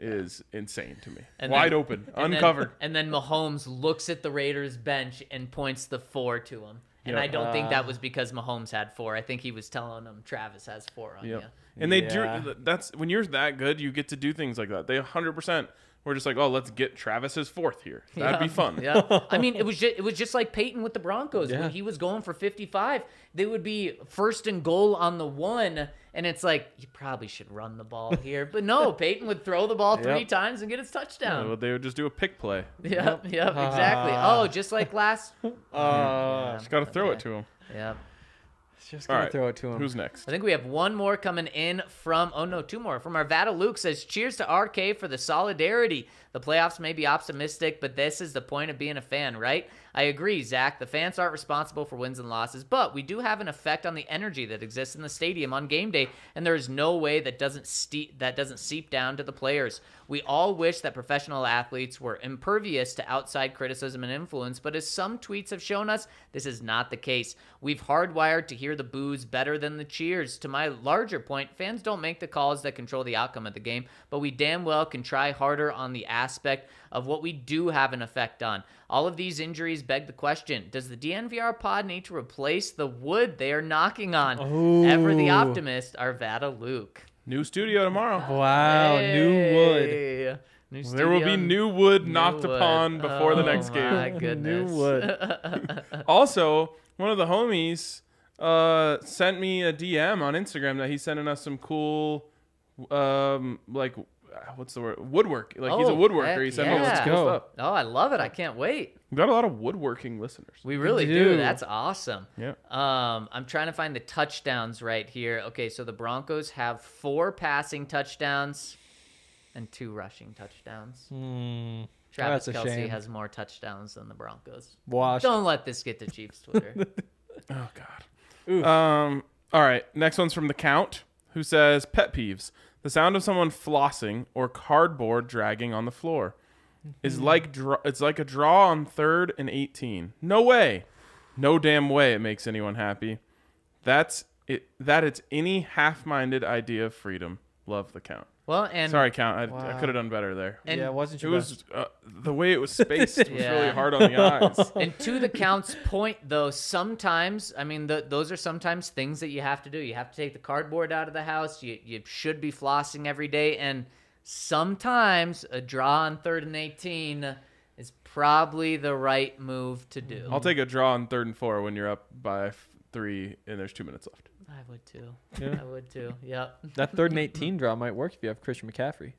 is insane to me. And Wide then- open, and then- uncovered. and then Mahomes looks at the Raiders bench and points the four to him. And Yep. I don't think that ah. was because Mahomes had four. I think he was telling him Travis has four on Yep. you. And they Yeah. drew. That's when you're that good, you get to do things like that. They 100 percent were just like, oh, let's get Travis's fourth here. That'd be fun. Yeah, I mean, it was just it was just like Peyton with the Broncos. Yeah. When he was going for 55, they would be first and goal on the one, and it's like you probably should run the ball here, but no, Peyton would throw the ball three Yep. times and get his Yeah, touchdown. well, they would just do a pick play. Yep, yep, exactly. Oh, just like last. Uh, Just got to throw it to him. Yep. Just gonna right. throw it to him. Who's next? I think we have one more coming in from, oh no, two more. From Arvada Luke says, Cheers to RK for the solidarity. The playoffs may be optimistic, but this is the point of being a fan, right? I agree, Zac. The fans aren't responsible for wins and losses, but we do have an effect on the energy that exists in the stadium on game day, and there is no way that doesn't ste- that doesn't seep down to the players. We all wish that professional athletes were impervious to outside criticism and influence, but as some tweets have shown us, this is not the case. We've hardwired to hear the boos better than the cheers. To my larger point, fans don't make the calls that control the outcome of the game, but we damn well can try harder on the aspect of what we do have an effect on. All of these injuries beg the question Does the DNVR pod need to replace the wood they are knocking on? Ever the Ooh. optimist, Arvada Luke. New studio tomorrow. Wow, new wood. Hey. New There will be new wood new knocked wood. upon before the Oh next game. My goodness. New wood. Also, one of the homies uh, sent me a DM on Instagram that he's sending us some cool, um, like, what's the word? Woodwork. Like he's a Oh, woodworker. heck He's sending yeah. Let's stuff. Oh, I love it. I can't wait. We've got a lot of woodworking listeners. We really do. do. That's awesome. Yeah. Um, I'm trying to find the touchdowns right here. Okay, so the Broncos have four passing touchdowns and two rushing touchdowns. Hmm. Travis That's a Kelce shame. has more touchdowns than the Broncos. Washed. Don't let this get to Chiefs Twitter. Oh God. Um. All right. Next one's from the Count, who says pet peeves: the sound of someone flossing or cardboard dragging on the floor is mm-hmm. like. It's like a draw on third and eighteen. No way. No damn way. It makes anyone happy. That's it. That it's any half-minded idea of freedom. Love the Count. Well, and Sorry, Count. I, I could have done better there. and yeah, it wasn't true. It your was uh, the way it was spaced was really hard on the eyes. And to the count's point, though, sometimes, I mean, the, those are sometimes things that you have to do. You have to take the cardboard out of the house. You, you should be flossing every day. And sometimes a draw on third and 18 is probably the right move to do. I'll take a draw on third and four when you're up by three and there's two minutes left. I would too. Yeah. I would too. Yep. That third and 18 draw might work if you have Christian McCaffrey.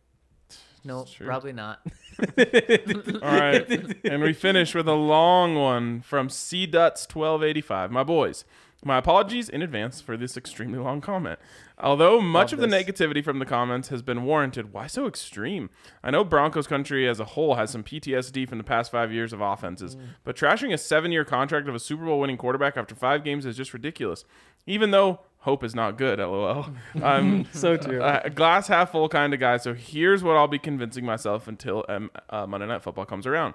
No, true. probably not. All right. and we finish with a long one from C Duts 1285. My boys, my apologies in advance for this extremely long comment. Although much of the this. negativity from the comments has been warranted, why so extreme? I know Broncos country as a whole has some PTSD from the past five years of offenses, mm. but trashing a seven year contract of a Super Bowl winning quarterback after five games is just ridiculous. Even though hope is not good, lol. I'm So true. a glass half full kind of guy. So here's what I'll be convincing myself until um, uh, Monday Night Football comes around.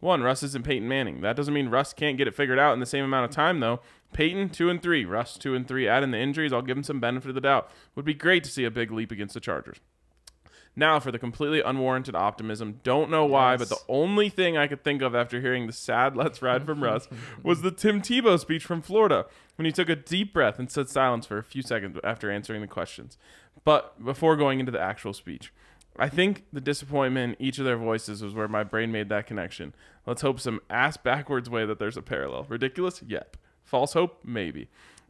One, Russ isn't Peyton Manning. That doesn't mean Russ can't get it figured out in the same amount of time, though. Peyton two and three, Russ two and three. Add in the injuries, I'll give him some benefit of the doubt. Would be great to see a big leap against the Chargers. Now for the completely unwarranted optimism. Don't know why, but the only thing I could think of after hearing the sad "Let's Ride" from Russ was the Tim Tebow speech from Florida when he took a deep breath and stood silence for a few seconds after answering the questions. But before going into the actual speech, I think the disappointment in each of their voices was where my brain made that connection. Let's hope some ass backwards way that there's a parallel. Ridiculous? Yep. False hope? Maybe.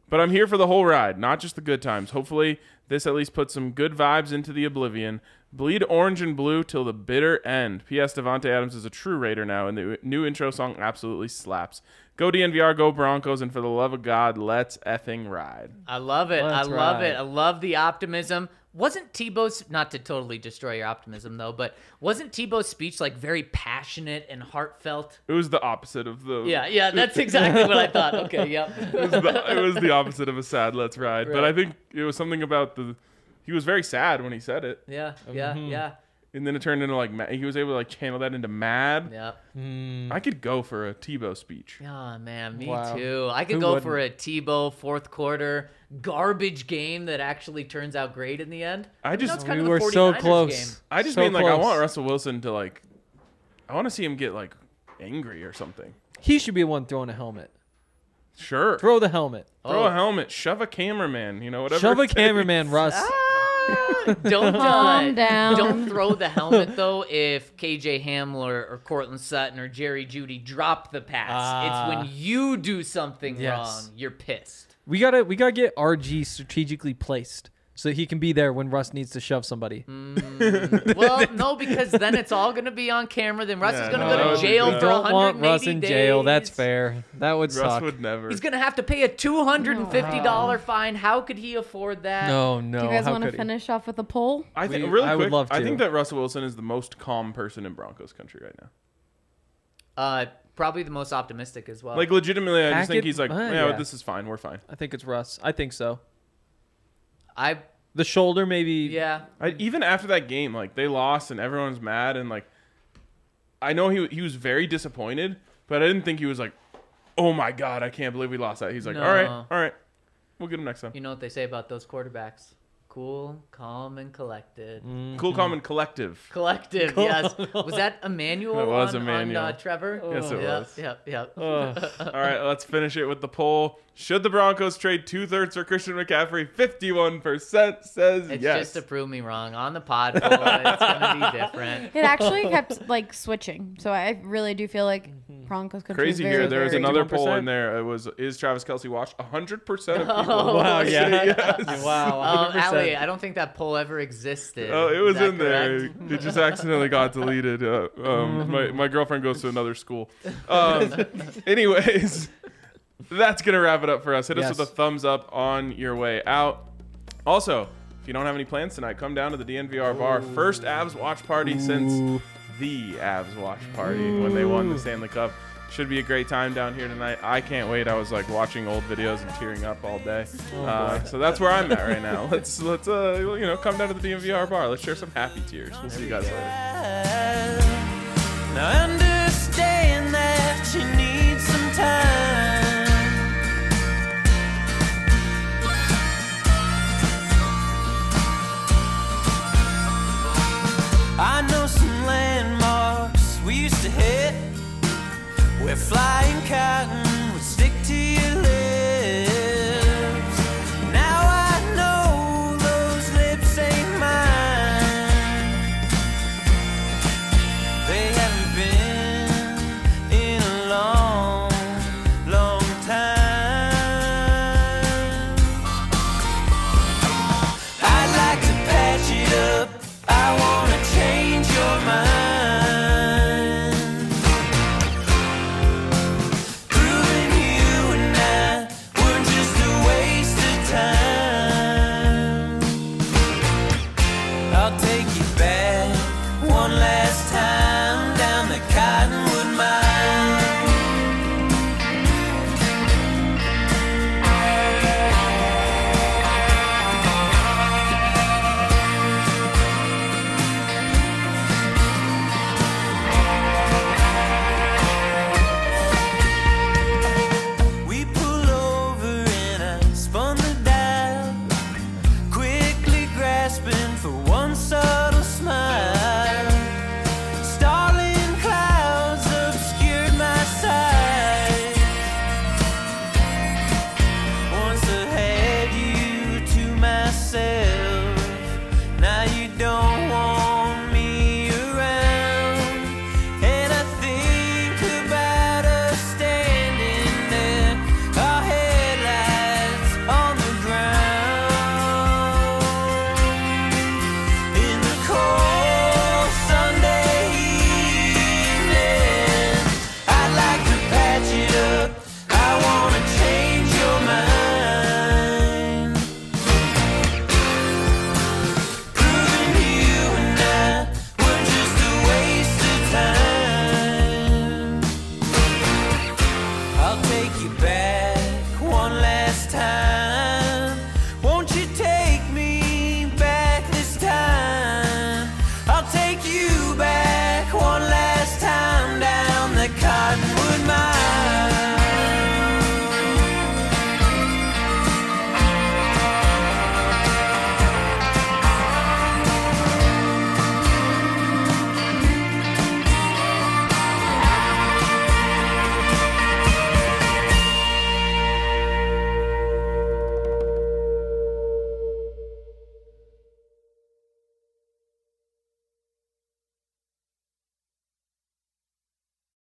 But I'm here for the whole ride, not just the good times. Hopefully, this at least puts some good vibes into the oblivion. Bleed orange and blue till the bitter end. P.S. Davante Adams is a true Raider now, and the new intro song absolutely slaps. Go DNVR, go Broncos, and for the love of God, let's effing ride. I love it. I That's love it. I love the optimism. Wasn't Tebow's not to totally destroy your optimism though, but wasn't Tebow's speech like very passionate and heartfelt? It was the opposite of the. Yeah, yeah, that's exactly what I thought. Okay, yep. it, was the, it was the opposite of a sad let's ride. But I think it was something about the. He was very sad when he said it, Yeah, yeah, Mm-hmm. yeah, and then it turned into like he was able to like channel that into mad. yeah. I could go for a Tebow speech. Oh man, me Wow. too. I could Who go wouldn't? for a Tebow fourth quarter garbage game that actually turns out great in the end. I You know, just- kind we of were so close. game. I just So mean like I want Russell Wilson to like. I want to see him get like angry or something. He should be the one throwing a helmet. Sure. Throw the helmet. Throw Oh. a helmet. Shove a cameraman. You know whatever. Shove a cameraman, Russ. Ah, don't Calm uh, down. Don't throw the helmet though. If KJ Hamler or Courtland Sutton or Jerry Jeudy drop the pass, Ah. it's when you do something Yes. wrong. You're pissed. We gotta we gotta get RG strategically placed so that he can be there when Russ needs to shove somebody. Well, no, because then it's all gonna be on camera. Then Russ Yeah, is gonna no, go that to would be jail bad. for Don't 180 want Russ in jail. That's fair. That would Russ suck. would never. He's gonna have to pay a two hundred and fifty dollar fine. How could he afford that? no, no. Do you guys want to could he? finish off with a poll? I think We- really I would quick. love I think that Russell Wilson is the most calm person in Broncos country right now. Uh, probably the most optimistic as well. Like legitimately, I just think Hackett- he's like, uh, yeah, yeah. this is fine. We're fine. I think it's Russ. I think so. I, The shoulder, maybe. yeah, I, even after that game, like they lost and everyone's mad and like, I know he he was very disappointed, but I didn't think he was like, oh my god, I can't believe we lost that. He's like, all right, all right, we'll get him next time. you know what they say about those quarterbacks: cool, calm, and collected. Cool, calm, and collective. Collective, yes. Was that Emmanuel? That was on, Emmanuel. On, uh, Trevor. Yes, it yep, was. Yep, yep. all right, let's finish it with the poll. Should the Broncos trade two thirds for Christian McCaffrey? Fifty-one percent says It's yes. just to prove me wrong on the pod. poll, it's gonna be different. It actually kept like switching, so I really do feel like Broncos could Crazy very, here. There was another poll 51%. in there. It was is Travis Kelce washed? hundred percent of people. Wow, yeah. yes. Wow. Um, 100%. I don't think that poll ever existed. Oh, it was in there. It just accidentally got deleted. Uh, um, my, my girlfriend goes to another school. Um, anyways, that's going to wrap it up for us. Hit us with a thumbs up on your way out. Also, if you don't have any plans tonight, come down to the DNVR bar. First Avs watch party since the Avs watch party when they won the Stanley Cup. Should be a great time down here tonight. I can't wait. I was like watching old videos and tearing up all day. uh, so that's where I'm at right now. Let's let's uh you know come down to the DNVR bar. Let's share some happy tears. We'll see you guys later. Where flying cotton